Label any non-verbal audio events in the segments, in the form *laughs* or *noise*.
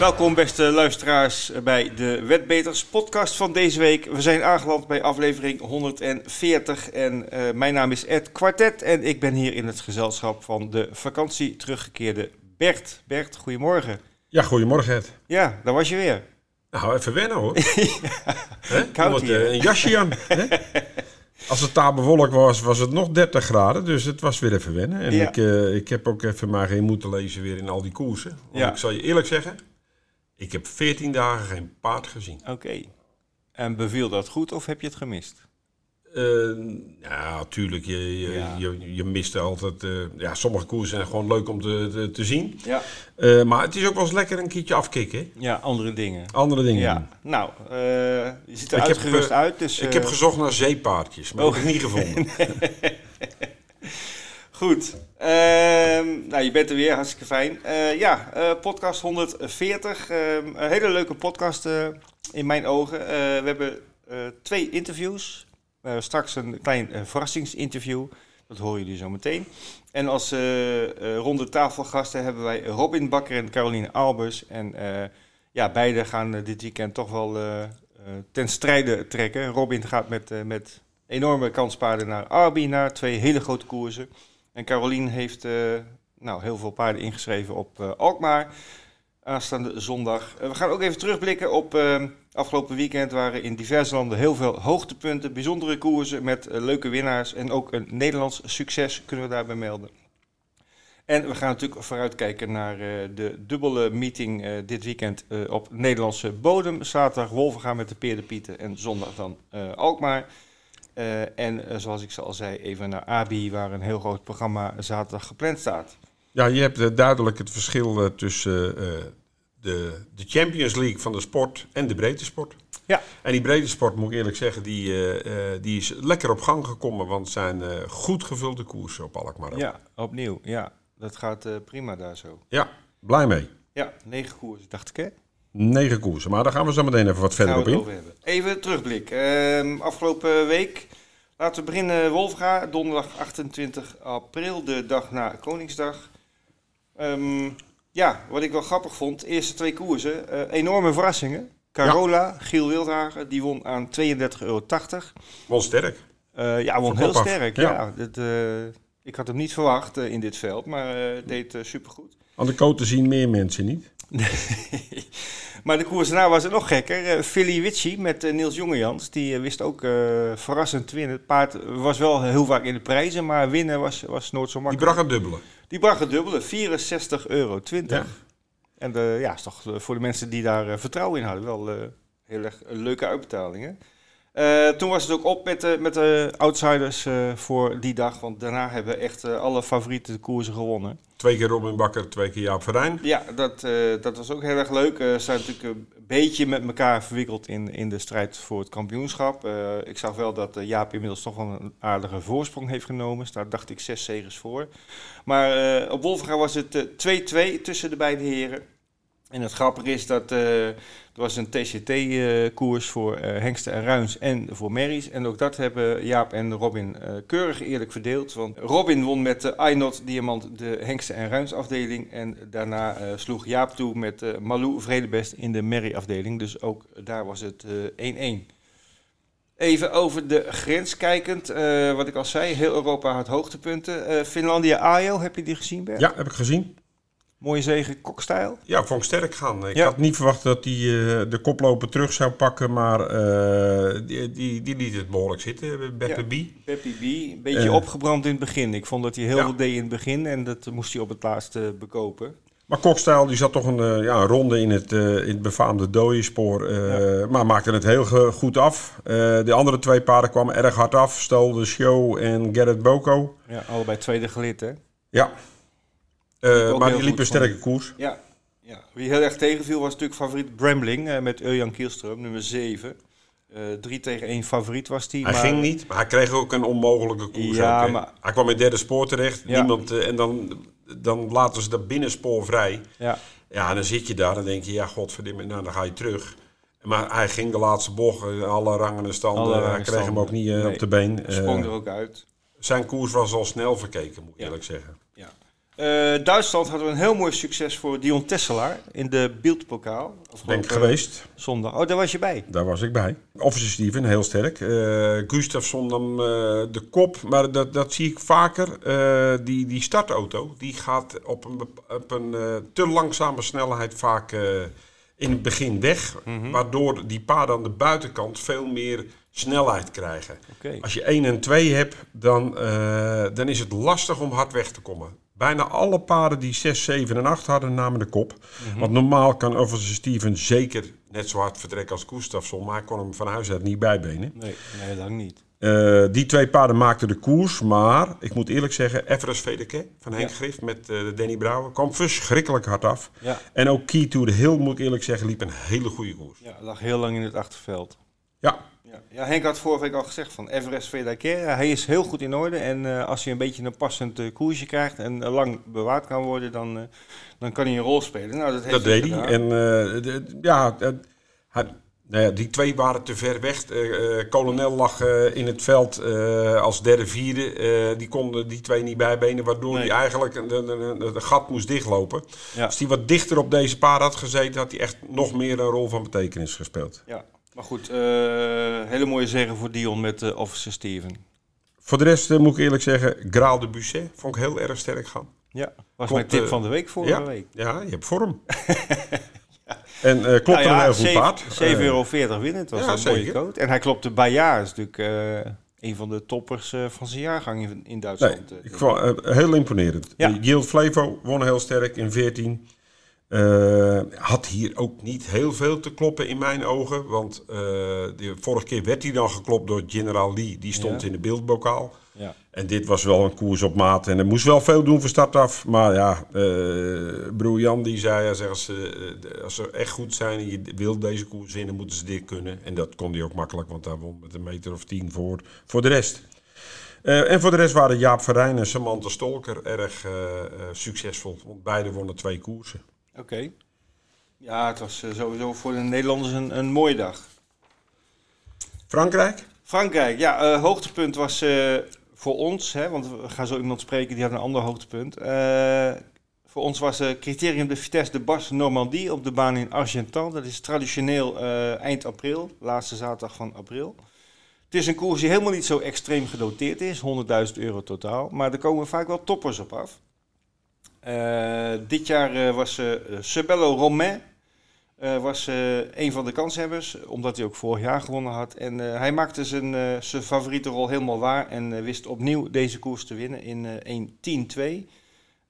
Welkom beste luisteraars bij de Wetbeters podcast van deze week. We zijn aangeland bij aflevering 140 en eh, mijn naam is Ed Quartet en ik ben hier in het gezelschap van de vakantie teruggekeerde Bert. Bert, goedemorgen. Ja, goedemorgen Ed. Ja, daar was je weer. Nou, even wennen hoor. *laughs* Hè? koud Iemand, hier. eh, Een jasje aan. *laughs* Als het daar bewolkt was, was het nog 30 graden. Dus het was weer even wennen. En Ja. ik, eh, ik heb ook even maar geen moeten lezen weer in al die koersen. Want Ja. ik zal je eerlijk zeggen, ik heb 14 dagen geen paard gezien. Oké. En beviel dat goed of heb je het gemist? Eh, ja, natuurlijk. Je, je, Ja. je, je mist altijd. eh, ja, sommige koersen zijn gewoon leuk om te, te, te zien. Ja. Eh, maar het is ook wel eens lekker een keertje afkicken. Ja, andere dingen. Andere dingen. Ja, doen. nou, je ziet er Ik uitgerust uit. Dus, Ik heb gezocht naar zeepaardjes, maar Oh. heb ik niet gevonden. *laughs* *laughs* Goed. Ehm, nou, je bent er weer, hartstikke fijn. Eh, ja, eh, podcast 140. Ehm, een hele leuke podcast eh, in mijn ogen. We hebben twee interviews. Straks een klein verrassingsinterview. Dat horen jullie zo meteen. En als ronde tafelgasten hebben wij Robin Bakker en Caroline Albers. En ja, beide gaan dit weekend toch wel ten strijde trekken. Robin gaat met, met enorme kanspaarden naar Arby, naar twee hele grote koersen. En Caroline heeft eh, nou, heel veel paarden ingeschreven op eh, Alkmaar. Aanstaande zondag. Eh, we gaan ook even terugblikken op afgelopen weekend. waren in diverse landen heel veel hoogtepunten, bijzondere koersen met leuke winnaars. En ook een Nederlands succes kunnen we daarbij melden. En we gaan natuurlijk vooruitkijken naar de dubbele meeting dit weekend op Nederlandse bodem. Zaterdag Wolvenga met de Peerderpieten en zondag dan Alkmaar. Eh, en eh, zoals ik al zei, even naar ABI, waar een heel groot programma zaterdag gepland staat. Ja, je hebt eh, duidelijk het verschil tussen de, de Champions League van de sport en de breedte sport. Ja. En die breedte sport, moet ik eerlijk zeggen, die, die is lekker op gang gekomen. Want het zijn goed gevulde koersen op Alkmaar. Ja, opnieuw. Ja, dat gaat prima daar zo. ja, blij mee. Ja, negen koersen, dacht ik hè? Negen koersen, maar daar gaan we zo meteen even wat verder op in. Even terugblik. Ehm, afgelopen week, laten we beginnen Wolfga, donderdag 28 april, de dag na Koningsdag. Ehm, ja, wat ik wel grappig vond, eerste twee koersen, eh, enorme verrassingen. Carola, Giel Wildhagen, die won aan 32,80 euro. Wel sterk. Eh, ja, won heel af. sterk. Ja. Ja. dit, eh, ik had hem niet verwacht in dit veld, maar deed supergoed. Aan de koten zien meer mensen niet. *laughs* maar de koers daarna was het nog gekker. Eh Philly Witchy met eh, Niels Jongejans. Die eh, wist ook verrassend te winnen. Het paard was wel heel vaak in de prijzen, maar winnen was, was nooit zo Die makkelijk. bracht het dubbele. Die bracht het dubbele, 64,20 euro. Ja. En ja, is toch voor de mensen die daar vertrouwen in hadden wel heel erg een leuke uitbetalingen. Eh, toen was het ook op met de, met de outsiders eh, voor die dag. Want daarna hebben echt eh, alle favorieten de koersen gewonnen. Twee keer Robin Bakker, twee keer Jaap Verijn. Ja, dat, eh, dat was ook heel erg leuk. Eh, Ze zijn natuurlijk een beetje met elkaar verwikkeld in, in de strijd voor het kampioenschap. Eh, ik zag wel dat eh, Jaap inmiddels toch wel een aardige voorsprong heeft genomen. Dus daar dacht ik zes zegers voor. Maar eh, op Wolfga was het eh, 2-2 tussen de beide heren. En het grappige is dat eh, er was een TCT-koers voor eh, Hengsten en Ruins en voor Merries. En ook dat hebben Jaap en Robin eh, keurig eerlijk verdeeld. Want Robin won met de Aynot Diamant de Hengsten en Ruins afdeling. En daarna eh, sloeg Jaap toe met eh, Malou Vredebest in de Merrie afdeling. Dus ook daar was het eh, 1-1. Even over de grens kijkend. eh, wat ik al zei, heel Europa had hoogtepunten. Eh Finlandia Ajo, heb je die gezien Bert? Ja, heb ik gezien. Mooie zegen, kokstijl. Ja, vond ik sterk gaan. Ik Ja. had niet verwacht dat hij eh, de koploper terug zou pakken, maar eh, die, die, die liet het behoorlijk zitten, Beppe Ja. Bie. Peppy B, een beetje Eh. opgebrand in het begin. Ik vond dat hij heel Ja. veel deed in het begin en dat moest hij op het laatst eh, bekopen. Maar Kokstijl die zat toch een, eh, ja, een ronde in het, eh, in het befaamde dooienspoor, eh, maar maakte het heel goed af. Eh, de andere twee paarden kwamen erg hard af, Stol de Show en Gerrit Boko. Ja, allebei tweede gelid, hè? Ja, Eh, maar die liep een sterke koers. Ja. ja. Wie heel erg tegenviel was natuurlijk favoriet Brambling eh, met Eujan Kielström, nummer 7. Eh 3 tegen 1 favoriet was die. Hij maar, ging niet, maar hij kreeg ook een onmogelijke koers. Ja, ook, maar- Hij kwam in derde spoor terecht, Ja. niemand, en dan, dan laten ze dat binnenspoor vrij. Ja, Ja, en dan zit je daar en denk je, ja, godverdomme, nou dan ga je terug. Maar hij ging de laatste bocht, alle rangen en standen. Alle hij kreeg hem ook niet Nee. op de been. sprong er ook uit. zijn koers was al snel verkeken, moet ik eerlijk zeggen. Eh, Duitsland hadden we een heel mooi succes voor Dion Tesselaar in de Beeldpokaal. Ben ik geweest. Zondag. Oh, daar was je bij. Daar was ik bij. Officer Steven, heel sterk. Uh, Gustafsson nam uh, de kop, maar dat, dat zie ik vaker. Die, die startauto, die gaat op een, op een te langzame snelheid vaak in het begin weg. Mm -hmm. Waardoor die paarden aan de buitenkant veel meer snelheid krijgen. Okay. Als je 1 en 2 hebt, dan, dan is het lastig om hard weg te komen. Bijna alle paarden die 6, 7 en 8 hadden, namen de kop. Mm -hmm. Want normaal kan Officer Steven zeker net zo hard vertrekken als Gustafsson. Maar hij kon hem van huis uit niet bijbenen. Nee, nee lang niet. Uh, die twee paarden maakten de koers. Maar ik moet eerlijk zeggen, Everest Vedeke van Henk ja. Grift met uh, Danny Brouwer kwam verschrikkelijk hard af. Ja. En ook Key to the Hill, moet ik eerlijk zeggen, liep een hele goede koers. Ja, lag heel lang in het achterveld. Ja, ja, ja, Henk had vorige week al gezegd van Everest Vedakera. Hij is heel goed in orde. En uh, als hij een beetje een passend uh, koersje krijgt en uh, lang bewaard kan worden, dan, dan kan hij een rol spelen. Nou, dat, heeft dat deed hij. En de, ja, hij, nou ja, die twee waren te ver weg. kolonel lag in het veld als derde, vierde. die konden die twee niet bijbenen, waardoor Nee. hij eigenlijk de gat moest dichtlopen. Ja. Als hij wat dichter op deze paard had gezeten, had hij echt nog meer een rol van betekenis gespeeld. Ja, maar goed, eh, hele mooie zeggen voor Dion met uh, Officer Steven. Voor de rest eh, moet ik eerlijk zeggen, Graal de Busset vond ik heel erg sterk gaan. Ja, was Klopt, mijn tip van de week vorige ja, week. ja, je hebt vorm. *laughs* En eh klopt Nou er ja, een heel goed zeven- paard. 7,40 euro winnen, het was ja, een mooie zeker. coat. En hij klopte bij jaar, is natuurlijk een van de toppers van zijn jaargang in, in Nee, Duitsland. eh. ik vond heel imponerend. Ja. Yield Flevo won heel sterk in 14. Eh, had hier ook niet heel veel te kloppen in mijn ogen. Want eh, de vorige keer werd hij dan geklopt door General Lee. Die stond Ja. in de beeldbokaal. ja. En dit was wel een koers op maat. En er moest wel veel doen van start af. Maar ja, eh broer Jan die zei... Ja, zeg, als, ze, als ze echt goed zijn en je wil deze koers winnen... moeten ze dit kunnen. En dat kon hij ook makkelijk. Want hij won met een meter of tien voor, voor de rest. En voor de rest waren Jaap Verrijn en Samantha Stolker erg succesvol. Want beide wonnen twee koersen. Oké. Ja, het was eh, sowieso voor de Nederlanders een, een mooie dag. Frankrijk? Frankrijk, ja, eh, hoogtepunt was eh, voor ons, hè, want we gaan zo iemand spreken die had een ander hoogtepunt. Eh, voor ons was eh criterium de Vitesse de Bas Normandie op de baan in Argentan. Dat is traditioneel eh, eind april, laatste zaterdag van april. Het is een koers die helemaal niet zo extreem gedoteerd is, 100.000 euro totaal. Maar er komen vaak wel toppers op af. Eh, dit jaar eh, was eh Sebello Romain was een van de kanshebbers, omdat hij ook vorig jaar gewonnen had. En hij maakte zijn, zijn favoriete rol helemaal waar en wist opnieuw deze koers te winnen in eh 1-10-2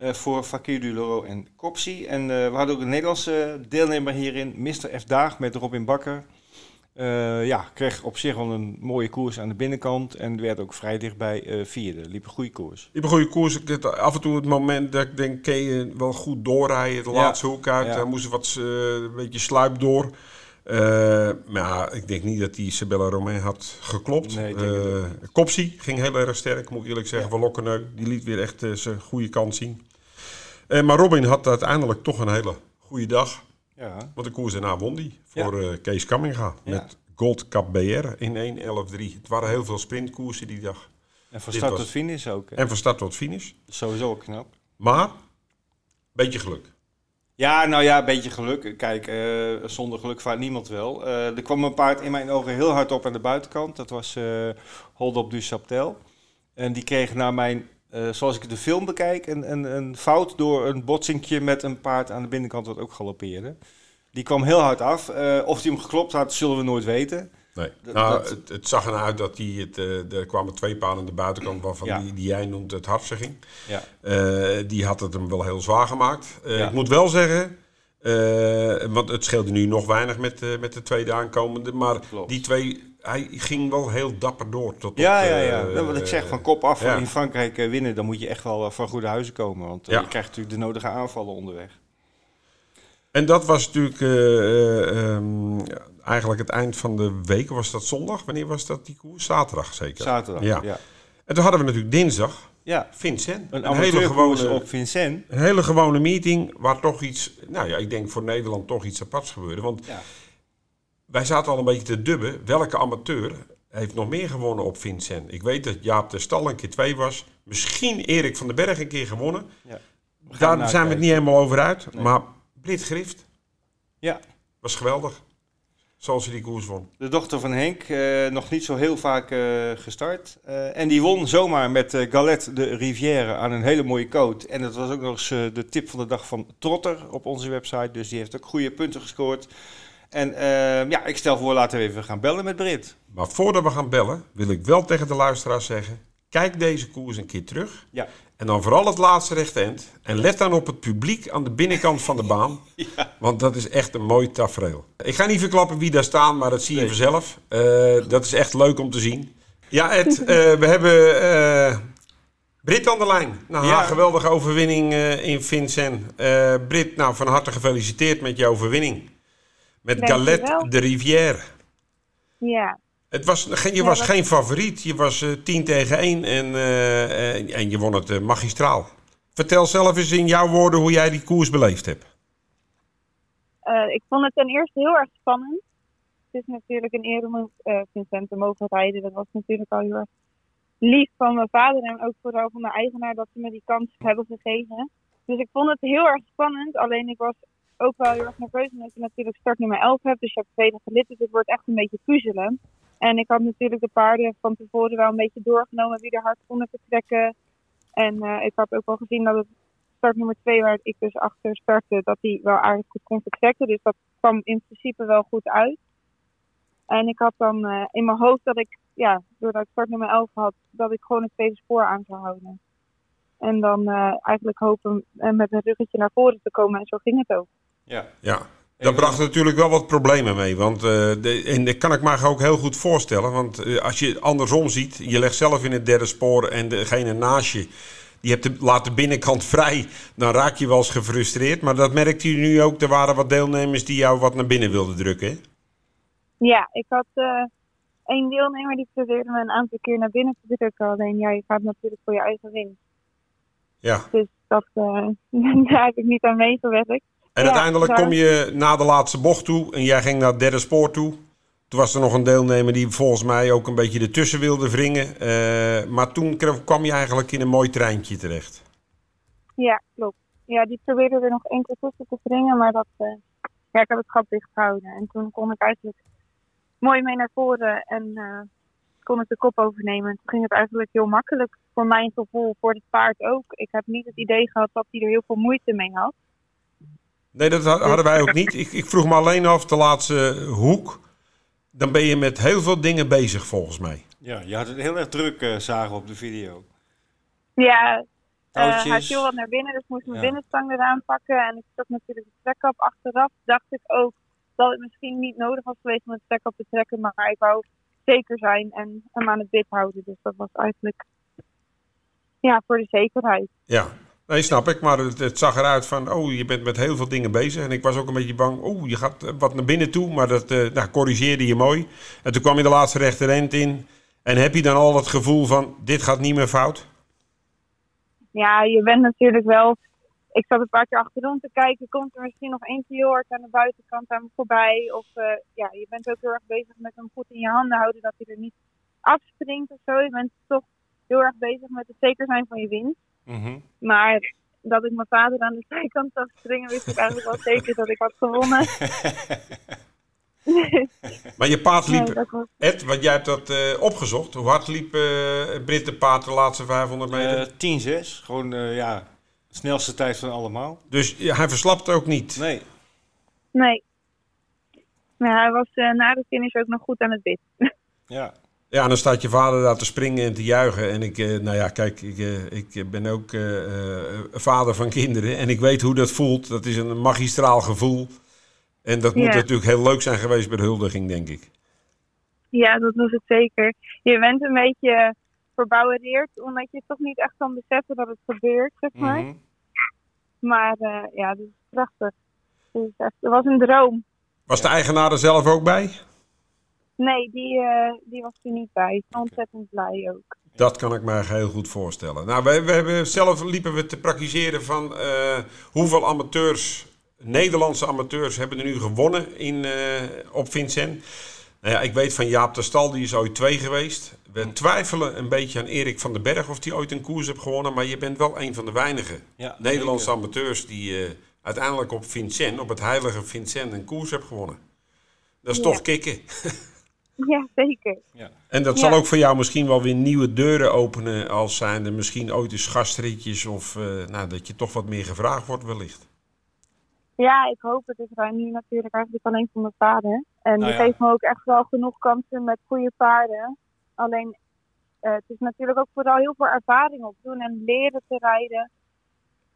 eh, voor Fakir du Loro en Copsi. En eh, we hadden ook een Nederlandse deelnemer hierin, Mr. F. Daag met Robin Bakker. Eh, ja, kreeg op zich wel een mooie koers aan de binnenkant en werd ook vrij dichtbij eh vierde. Liep een goede koers. Die een goede koers. Ik had af en toe het moment dat ik denk, kun je wel goed doorrijden. De Ja. laatste hoek uit. Ja. Daar moest wat, eh, een beetje sluip door. Eh, maar ik denk niet dat die Isabella Romain had geklopt. Nee, Eh, ging heel erg sterk, moet ik eerlijk zeggen. Ja. Van Lokkeneu, die liet weer echt eh, zijn goede kant zien. Eh, maar Robin had uiteindelijk toch een hele goede dag. Ja, Want de koers daarna won die voor eh, Kees Kamminga. Ja. Met Gold Cup BR in 1.11.3. Het waren heel veel sprintkoersen die dag. en van start was- tot finish ook. hè. En van start tot finish. Sowieso knap. Maar, beetje geluk. Ja, nou ja, een beetje geluk. Kijk, eh, zonder geluk vaart niemand wel. Eh, er kwam een paard in mijn ogen heel hard op aan de buitenkant. Dat was Hold Up du Chaptel. En die kreeg naar mijn, eh, zoals ik de film bekijk, een, een, een fout door een botsingje met een paard aan de binnenkant wat ook galoppeerde. Die kwam heel hard af. Eh, of hij hem geklopt had, zullen we nooit weten. Nee. Dat- nou, dat- het, het zag eruit dat hij het, eh, er kwamen twee paarden aan de buitenkant waarvan Ja. die, die jij noemt het hardste ging. Ja. Die had het hem wel heel zwaar gemaakt. Ja. Ik moet wel zeggen, want het scheelde nu nog weinig met, met de tweede aankomende. Maar Klopt. die twee, hij ging wel heel dapper door. Tot Ja, op, ja, ja. Dat wat ik zeg, van kop af ja. in Frankrijk eh, winnen, dan moet je echt wel eh, van goede huizen komen. Want Ja. je krijgt natuurlijk de nodige aanvallen onderweg. En dat was natuurlijk eh, eh, ehm, eigenlijk het eind van de week. Was dat zondag? Wanneer was dat die koers? Zaterdag zeker. Zaterdag, Ja. ja. En toen hadden we natuurlijk dinsdag Ja, Vincent. een, Een, hele gewone, op Vincent. een hele gewone meeting waar toch iets, nou ja, ik denk voor Nederland toch iets aparts gebeurde. Want Ja. Wij zaten al een beetje te dubben. Welke amateur heeft nog meer gewonnen op Vincent? Ik weet dat Jaap de Stal een keer twee was. Misschien Erik van den Berg een keer gewonnen. Ja. daar zijn we het niet helemaal over uit. Nee. Maar Brit Grift Ja, was geweldig. Zoals ze die koers won. de dochter van Henk, eh, nog niet zo heel vaak eh, gestart. Eh, en die won zomaar met Galette de Rivière aan een hele mooie coat. En dat was ook nog eens de tip van de dag van Trotter op onze website. Dus die heeft ook goede punten gescoord. En eh, ja, ik stel voor, laten we even gaan bellen met Brit. Maar voordat we gaan bellen, wil ik wel tegen de luisteraars zeggen: kijk deze koers een keer terug. Ja. En dan vooral het laatste rechte end. En let dan op het publiek aan de binnenkant van de *laughs* baan. Ja. Want dat is echt een mooi tafereel. Ik ga niet verklappen wie daar staan, maar dat zie je Nee. vanzelf. Eh, dat is echt leuk om te zien. Ja, Ed, eh, we hebben eh Brit aan de lijn. Ja. haar geweldige overwinning in Vincent. Brit, nou van harte gefeliciteerd met je overwinning. Met Dankjewel. Galette de Rivière. Ja, Het was, je Ja, was dat- geen favoriet. Je was eh 10 tegen 1 en, eh, en, en je won het eh, magistraal. Vertel zelf eens in jouw woorden hoe jij die koers beleefd hebt. ik vond het ten eerste heel erg spannend. Het is natuurlijk een eer om Vincent te mogen rijden. Dat was natuurlijk al heel erg lief van mijn vader en ook vooral van de eigenaar dat ze me die kans hebben gegeven. Dus ik vond het heel erg spannend. Alleen ik was ook wel heel erg nerveus omdat je natuurlijk start nummer 11 hebt. Dus je hebt tweede gelid. Dus het wordt echt een beetje puzzelen. En ik had natuurlijk de paarden van tevoren wel een beetje doorgenomen wie er hard konden vertrekken. En eh, ik had ook wel gezien dat het start nummer 2, waar ik dus achter startte, dat die wel aardig goed kon vertrekken. Dus dat kwam in principe wel goed uit. En ik had dan eh, in mijn hoofd dat ik, ja, doordat ik start nummer 11 had, dat ik gewoon het tweede spoor aan zou houden. En dan eh, eigenlijk hopen met een ruggetje naar voren te komen. En zo ging het ook. Ja. Ja, dat bracht natuurlijk wel wat problemen mee. Want, eh, de, en dat kan ik me ook heel goed voorstellen. Want eh, als je het andersom ziet, je legt zelf in het derde spoor en degene naast je, die hebt de, laat de binnenkant *laughs* vrij, dan raak je wel eens gefrustreerd. Maar dat merkte je nu ook, er waren wat deelnemers die jou wat naar binnen wilden drukken. Hè? Ja, ik had eh één deelnemer die probeerde me een aantal keer naar binnen te drukken. Alleen ja, je gaat natuurlijk voor je eigen winst. Ja. Dus dat, eh, *laughs* daar heb ik niet aan meegewerkt. En Ja, uiteindelijk daar- kom je na de laatste bocht toe en jij ging naar het derde spoor toe. Toen was er nog een deelnemer die volgens mij ook een beetje ertussen wilde wringen. Eh, maar toen kwam je eigenlijk in een mooi treintje terecht. Ja, klopt. Ja, die probeerde er nog één keer tussen te wringen, maar dat, eh, ja, ik heb het gat dicht gehouden. En toen kon ik eigenlijk mooi mee naar voren en eh, kon ik de kop overnemen. En toen ging het eigenlijk heel makkelijk voor mijn gevoel, voor het paard ook. Ik heb niet het idee gehad dat hij er heel veel moeite mee had. Nee, dat ha- hadden wij ook niet. Ik, ik vroeg me alleen af, de laatste hoek. Dan ben je met heel veel dingen bezig volgens mij. ja, je had het heel erg druk, eh, zagen we op de video. Ja, eh, hij viel wat naar binnen, dus moest mijn Ja. binnenstang eraan pakken. En ik trok natuurlijk de trekkap achteraf. Dacht ik ook dat het misschien niet nodig was geweest om de trekkap te trekken. Maar ik wou zeker zijn en hem aan het bit houden. Dus dat was eigenlijk ja, voor de zekerheid. Ja, nee, snap ik. Maar het, zag eruit van, oh, je bent met heel veel dingen bezig. En ik was ook een beetje bang, oh, je gaat eh, wat naar binnen toe. Maar dat eh, nou, corrigeerde je mooi. En toen kwam je de laatste rechterend in. En heb je dan al het gevoel van, dit gaat niet meer fout? Ja, je bent natuurlijk wel. Ik zat een paar keer achterom te kijken. Komt er misschien nog eentje heel hard aan de buitenkant aan me voorbij? Of eh, ja, je bent ook heel erg bezig met hem goed in je handen houden dat hij er niet afspringt of zo. Je bent toch heel erg bezig met het zeker zijn van je winst. Mhm. Maar dat ik mijn vader aan de zijkant zag springen, wist ik eigenlijk wel zeker dat ik had gewonnen. *laughs* Maar je paard liep, Nee, dat was, Ed, want jij hebt dat eh, opgezocht. Hoe hard liep eh Brit de paard de laatste 500 meter? Eh 10-6. Gewoon, eh, ja, de snelste tijd van allemaal. dus ja, hij verslapt ook niet. Nee. nee. Maar hij was eh, na de finish ook nog goed aan het bit. Ja. Ja, dan staat je vader daar te springen en te juichen. En ik, eh, nou ja, kijk, ik, eh, ik ben ook eh, vader van kinderen. En ik weet hoe dat voelt. Dat is een magistraal gevoel. En dat moet natuurlijk heel leuk zijn geweest bij de huldiging, denk ik. Ja, dat was het zeker. Je bent een beetje verbouwereerd, omdat je toch niet echt kan beseffen dat het gebeurt, zeg maar. Mhm. Maar ja, dat is prachtig. Is echt, het was een droom. Was de eigenaar er zelf ook bij? Nee, die, eh, die was er niet bij. Ontzettend blij ook. Dat kan ik me heel goed voorstellen. Nou, we, we hebben zelf liepen we te praktiseren van eh, hoeveel amateurs, Nederlandse amateurs, hebben er nu gewonnen in, eh, op Vincent. Nou ja, ik weet van Jaap de Stal, die is ooit twee geweest. We twijfelen een beetje aan Erik van den Berg of die ooit een koers heeft gewonnen. Maar je bent wel een van de weinigen Ja, Nederlandse zeker. amateurs die eh, uiteindelijk op Vincent, op het heilige Vincent, een koers heeft gewonnen. Dat is Ja. toch kicken. *laughs* Ja, zeker. En dat Ja. zal ook voor jou misschien wel weer nieuwe deuren openen als zijnde misschien ooit eens gastritjes of eh, nou, dat je toch wat meer gevraagd wordt wellicht. Ja, ik hoop het. Ik rij nu natuurlijk eigenlijk alleen voor mijn vader. En Nou die ja. geeft me ook echt wel genoeg kansen met goede paarden. Alleen, eh, het is natuurlijk ook vooral heel veel ervaring opdoen en leren te rijden.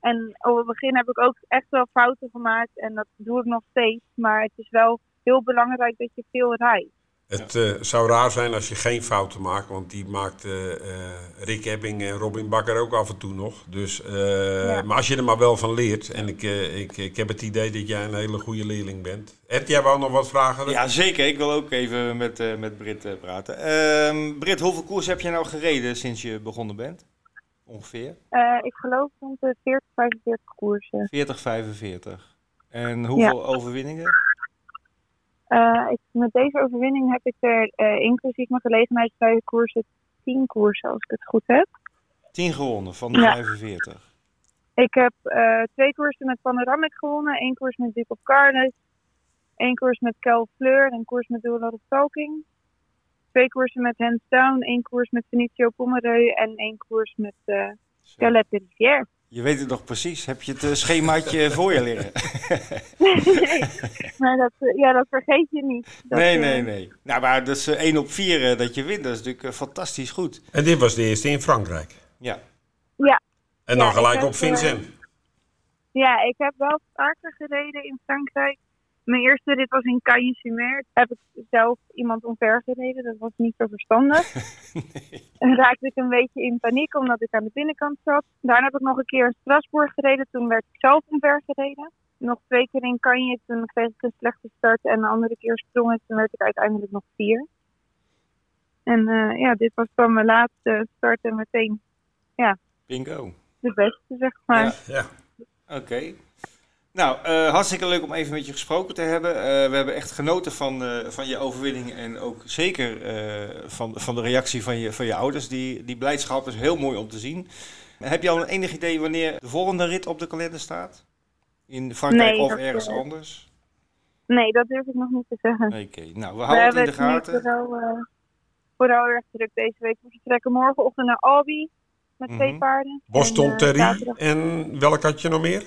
En op het begin heb ik ook echt wel fouten gemaakt en dat doe ik nog steeds. Maar het is wel heel belangrijk dat je veel rijdt. Het eh, zou raar zijn als je geen fouten maakt, want die maakt eh, eh, Rick Ebbing en Robin Bakker ook af en toe nog. Dus, eh, Ja. Maar als je er maar wel van leert, en ik, eh, ik, ik heb het idee dat jij een hele goede leerling bent. Ed, jij wou nog wat vragen? Ja, zeker. Ik wil ook even met, eh met Brit eh, praten. Ehm Brit, hoeveel koers heb je nou gereden sinds je begonnen bent? Ongeveer? Eh, ik geloof rond de 40, 45 koersen. 40, 45. En hoeveel overwinningen? Eh, ik, met deze overwinning heb ik er eh, inclusief mijn gelegenheidsvrije koersen 10 koersen, als ik het goed heb. 10 gewonnen van de Ja. 45. Ik heb eh, twee koersen met Panoramic gewonnen. één koers met Duke of Carnes. één koers met Kel Fleur. Een koers met Duel of Talking. Twee koersen met Hands Down. één koers met Benicio Pomereu. En één koers met. Galette Rivière. Je weet het nog precies. Heb je het eh, schemaatje *laughs* voor je liggen? *laughs* maar dat, eh, ja, dat vergeet je niet. Dat, nee, eh, nee, nee. Nou, maar dat is eh, 1 op 4 dat je wint. Dat is natuurlijk fantastisch goed. En dit was de eerste in Frankrijk. Ja. Ja, En dan Ja, gelijk op Vincent. Ja, ik heb wel vaker gereden in Frankrijk. Mijn eerste rit was in Cagnes-sur-Mer. Heb ik zelf iemand omver gereden. Dat was niet zo verstandig. *laughs* En raakte ik een beetje in paniek omdat ik aan de binnenkant zat. Daarna heb ik nog een keer in Strasbourg gereden. Toen werd ik zelf omver gereden. Nog twee keer in Cagnes. Toen kreeg ik een slechte start. En de andere keer sprong ik. Toen werd ik uiteindelijk nog vier. En eh, ja, dit was dan mijn laatste start en meteen Bingo. de beste, zeg maar. Ja. Ja. Oké. Nou, eh, hartstikke leuk om even met je gesproken te hebben. Eh, we hebben echt genoten van, eh, van je overwinning en ook zeker eh, van, van de reactie van je, van je ouders. Die, die blijdschap is heel mooi om te zien. Heb je al een enig idee wanneer de volgende rit op de kalender staat? In Frankrijk Nee, of ergens anders? Nee, dat durf ik nog niet te zeggen. Oké, nou, we We houden het in de gaten. vooral, eh, vooral erg druk deze week. We vertrekken morgenochtend naar Albi met twee Mhm. paarden. Boston En, Terry. En welk had je nog meer?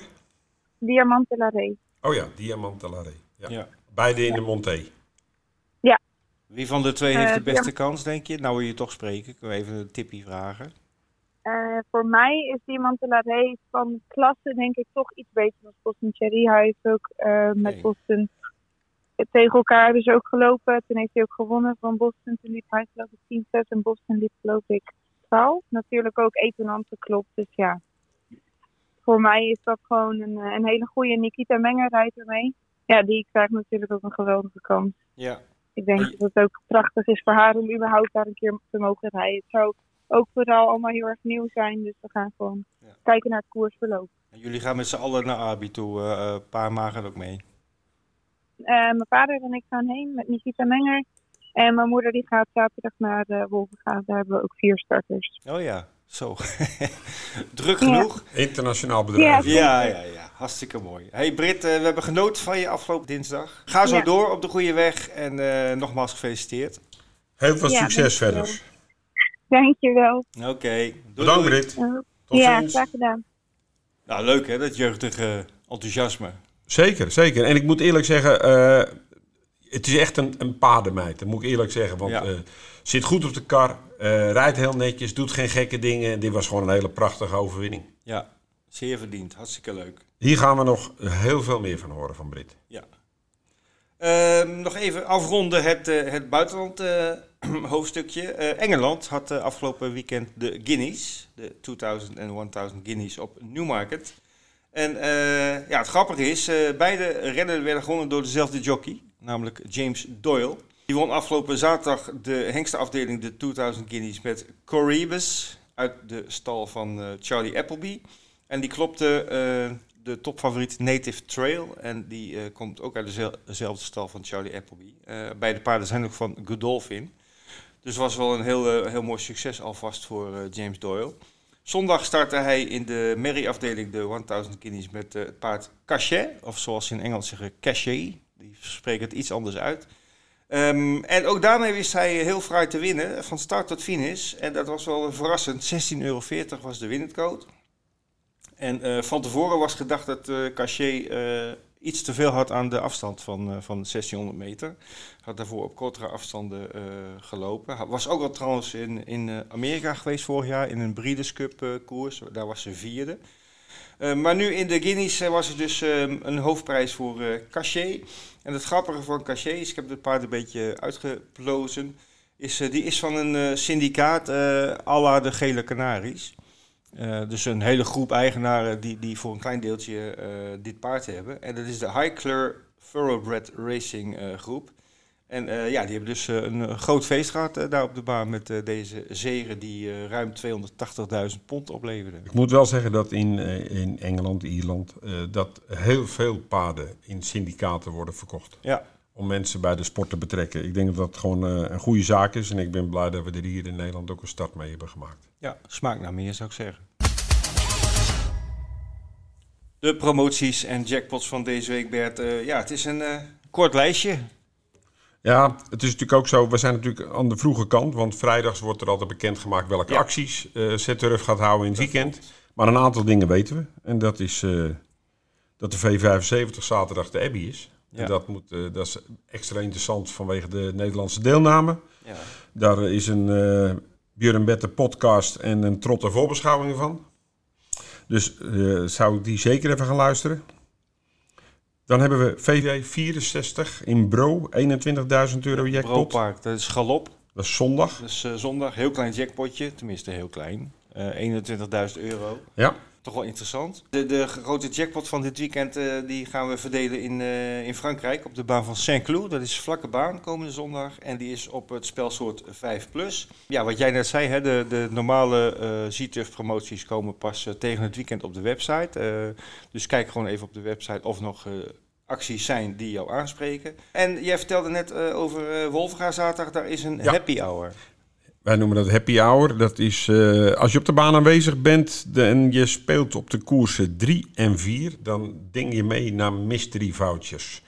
Diamante La Rey. Oh ja, Diamant de Laré. Ja. Ja. Beide in de Monté. Wie van de twee Eh, heeft de beste ja. kans, denk je? Nou wil je toch spreken. Kunnen we even een tipje vragen? Eh, voor mij is Diamante La Rey van klasse denk ik toch iets beter dan Boston Cherry. Hij heeft ook eh, met Oké. Boston tegen elkaar dus ook gelopen. Toen heeft hij ook gewonnen van Boston. Toen liep hij geloof ik 10-6 en Boston liep geloof ik 12. Natuurlijk ook evenant geklopt, dus ja. Voor mij is dat gewoon een, eh, een hele goede Nikita Menger rijdt ermee. Ja, die krijgt natuurlijk ook een geweldige kans. Ja. Ik denk dat het ook prachtig is voor haar om überhaupt daar een keer te mogen rijden. Het zou ook vooral allemaal heel erg nieuw zijn. Dus we gaan gewoon Ja. kijken naar het koersverloop. En jullie gaan met z'n allen naar Abi toe. eh eh, pa en ma gaat ook mee. Eh, mijn vader en ik gaan heen met Nikita Menger. En mijn moeder die gaat zaterdag naar uh, Wolvenga. Daar hebben we ook vier starters. Oh ja, zo. *laughs* Druk genoeg? Internationaal bedrijf. Ja, ja, ja. Hartstikke mooi. Hey Britt, eh, we hebben genoten van je afgelopen dinsdag. Ga zo Ja. door op de goede weg en eh, nogmaals gefeliciteerd. Heel veel Ja, succes dankjewel. verder. Dankjewel. Oké. Bedankt doei. Brit. Uh, Tot ja, ziens. graag gedaan. Nou, leuk hè, dat jeugdige enthousiasme. Zeker, zeker. En ik moet eerlijk zeggen, eh, het is echt een, een paardenmeid. Dat moet ik eerlijk zeggen. Want Ja. eh, zit goed op de kar, eh, rijdt heel netjes, doet geen gekke dingen. Dit was gewoon een hele prachtige overwinning. Ja, zeer verdiend. Hartstikke leuk. Hier gaan we nog heel veel meer van horen van Brit. Ja. Ehm, nog even afronden het, eh, het buitenland *clears throat* hoofdstukje. Engeland had afgelopen weekend de Guineas, de 2000 en 1000 Guineas op Newmarket. En ja, het grappige is, beide rennen werden gewonnen door dezelfde jockey, namelijk James Doyle. Die won afgelopen zaterdag de hengstenafdeling de 2000 Guineas met Coribus uit de stal van eh, Charlie Appleby. En die klopte eh, de topfavoriet Native Trail. En die komt ook uit dezelfde stal van Charlie Appleby. beide paarden zijn ook van Godolphin. Dus was wel een heel, heel mooi succes alvast voor James Doyle. Zondag startte hij in de merrie-afdeling de 1000 guineas met het paard Cachet. Of zoals in Engels zeggen, Cachet. Die spreken het iets anders uit. Ehm, en ook daarmee wist hij heel fraai te winnen, van start tot finish. En dat was wel verrassend. 16,40 euro was de winnendcode. En uh, van tevoren was gedacht dat uh, Cachet uh, iets te veel had aan de afstand van, van 1600 meter. Had daarvoor op kortere afstanden gelopen. Was ook al trouwens in, in Amerika geweest vorig jaar in een Breeders' Cup koers. Daar was ze vierde. Maar nu in de Guineas was het dus ehm, een hoofdprijs voor Cachet. En het grappige van Cachet is, ik heb het paard een beetje uitgeplozen, is, uh, die is van een uh, syndicaat uh, à la de Gele Canaries. dus een hele groep eigenaren die, die voor een klein deeltje dit paard hebben. En dat is de High Clear Thoroughbred Racing groep. En uh, ja, die hebben dus uh, een groot feest gehad daar op de baan met deze zeren die ruim 280.000 pond opleverden. Ik moet wel zeggen dat in, in Engeland, Ierland, dat heel veel paarden in syndicaten worden verkocht. Ja. Om mensen bij de sport te betrekken. Ik denk dat dat gewoon een goede zaak is. En ik ben blij dat we er hier in Nederland ook een start mee hebben gemaakt. Ja, smaakt naar meer zou ik zeggen. De promoties en jackpots van deze week, Bert. ja, het is een kort lijstje. Ja, het is natuurlijk ook zo. We zijn natuurlijk aan de vroege kant. Want vrijdags wordt er altijd bekendgemaakt welke acties uh, ZTRF gaat houden in het weekend. Maar een aantal dingen weten we. En dat is uh, dat de V75 zaterdag de Abbey is. Ja. En dat, moet, uh, dat is extra interessant vanwege de Nederlandse deelname. Ja. Daar is een uh, Björn Bette podcast en een trotte voorbeschouwing van. Dus zou ik die zeker even gaan luisteren. Dan hebben we VV 64 in Bro, 21.000 euro jackpot. Park, dat is galop. Dat is zondag. Dat is uh, zondag, heel klein jackpotje, tenminste heel klein. Uh, 21.000 euro. Ja. Toch wel interessant. De, de grote jackpot van dit weekend uh, die gaan we verdelen in, uh, in Frankrijk op de baan van Saint-Cloud. Dat is vlakke baan komende zondag en die is op het spelsoort 5+. Plus. Ja, wat jij net zei, hè, de, de normale uh, ZTUF promoties komen pas tegen het weekend op de website. dus kijk gewoon even op de website of nog acties zijn die jou aanspreken. En jij vertelde net over uh, Wolfga zaterdag, daar is een happy hour. Wij noemen dat happy hour. Dat is uh, als je op de baan aanwezig bent en je speelt op de koersen 3 en 4, dan ding je mee naar mystery vouchers.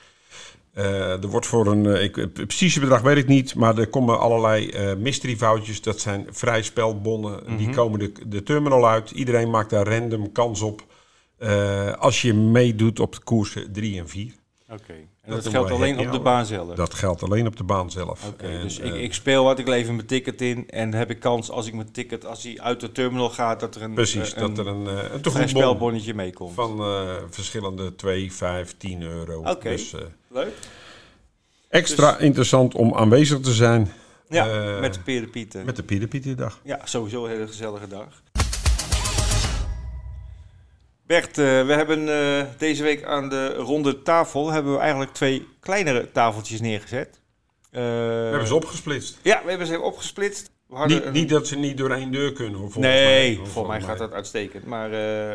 Uh, er wordt voor een, ik, het precieze bedrag weet ik niet, maar er komen allerlei mystery vouchers. Dat zijn vrij spelbonnen. Mm -hmm. Die komen de, de terminal uit. Iedereen maakt daar random kans op. Als je meedoet op de koersen 3 en 4. Oké, okay. en dat, dat geldt alleen op de baan zelf? Dat geldt alleen op de baan zelf. Oké, okay, dus ik, ik, speel wat, ik lever mijn ticket in en heb ik kans als ik mijn ticket, als hij uit de terminal gaat, dat er een, Precies, uh, dat er een, uh, een spelbonnetje meekomt. Van verschillende 2, 5, 10 euro. Oké, okay. dus, leuk. Extra dus, interessant om aanwezig te zijn. Ja, met de Pierdepieten. Met de Pierdepieten-dag. Ja, sowieso een hele gezellige dag. Bert, uh, we hebben uh, deze week aan de ronde tafel hebben we eigenlijk twee kleinere tafeltjes neergezet. Uh, we hebben ze opgesplitst. Ja, we hebben ze even We niet, een... niet, dat ze niet door één deur kunnen. Volgens nee, mij, volgens mij gaat dat uitstekend. Maar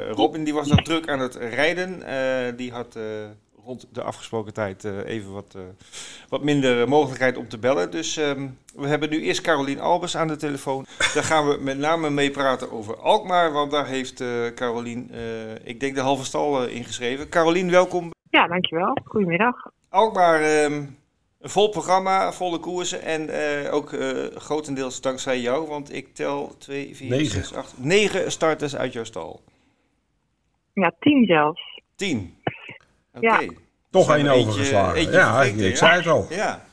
Robin die was nog druk aan het rijden. die had rond de afgesproken tijd uh, even wat, uh, wat minder mogelijkheid om te bellen. Dus um, we hebben nu eerst Carolien Albers aan de telefoon. Daar gaan we met name mee praten over Alkmaar, want daar heeft uh, Carolien, ik denk de halve stal ingeschreven. Carolien, welkom. Ja, dankjewel. Goedemiddag. Alkmaar, um, een vol programma, volle koersen en ook grotendeels dankzij jou, want ik tel 2, 4, 6, 8, 9 starters uit jouw stal. Ja, 10 zelfs. 10. Okay. Ja. Toch één overgeslagen. Eentje ja, ik, ik zei het al. Ja.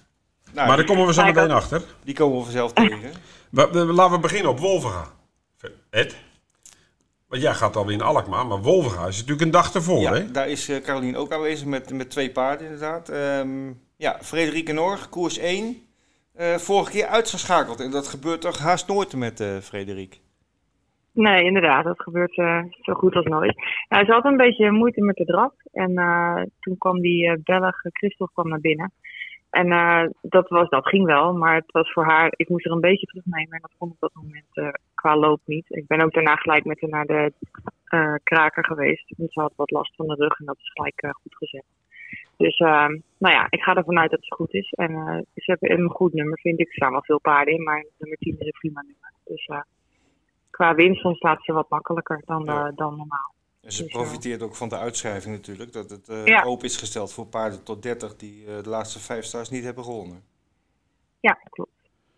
Nou, maar daar komen we zo meteen achter. Die komen we vanzelf tegen. *laughs* Laten we beginnen op Wolvenga. Ed? Want jij gaat alweer in Alkmaar, maar Wolvenga is natuurlijk een dag ervoor, ja, hè? daar is uh, Carolien ook aanwezig met, met twee paarden inderdaad. Um, ja, Frederike Noor, koers 1. Uh, vorige keer uitgeschakeld en dat gebeurt toch haast nooit met uh, Frederik? Nee, inderdaad. Dat gebeurt uh, zo goed als nooit. Ja, ze had een beetje moeite met de draf. En uh, toen kwam die uh, Belg Christophe kwam naar binnen. En dat, was, dat ging wel, maar het was voor haar... Ik moest er een beetje terugnemen en dat vond ik op dat moment qua loop niet. Ik ben ook daarna gelijk met haar naar de eh, kraker geweest. Dus ze had wat last van de rug en dat is gelijk eh, goed gezet. Dus nou ja, ik ga ervan uit dat het goed is. En ze hebben een goed nummer, vind ik. Er staan wel veel paarden in, maar nummer 10 is een prima nummer. Dus uh, qua winst ze wat makkelijker dan, Ja. dan normaal. En ze Dus, profiteert ook van de uitschrijving natuurlijk. Dat het eh, Ja. open is gesteld voor paarden tot 30 die eh, de laatste vijf stars niet hebben gewonnen. Ja, klopt.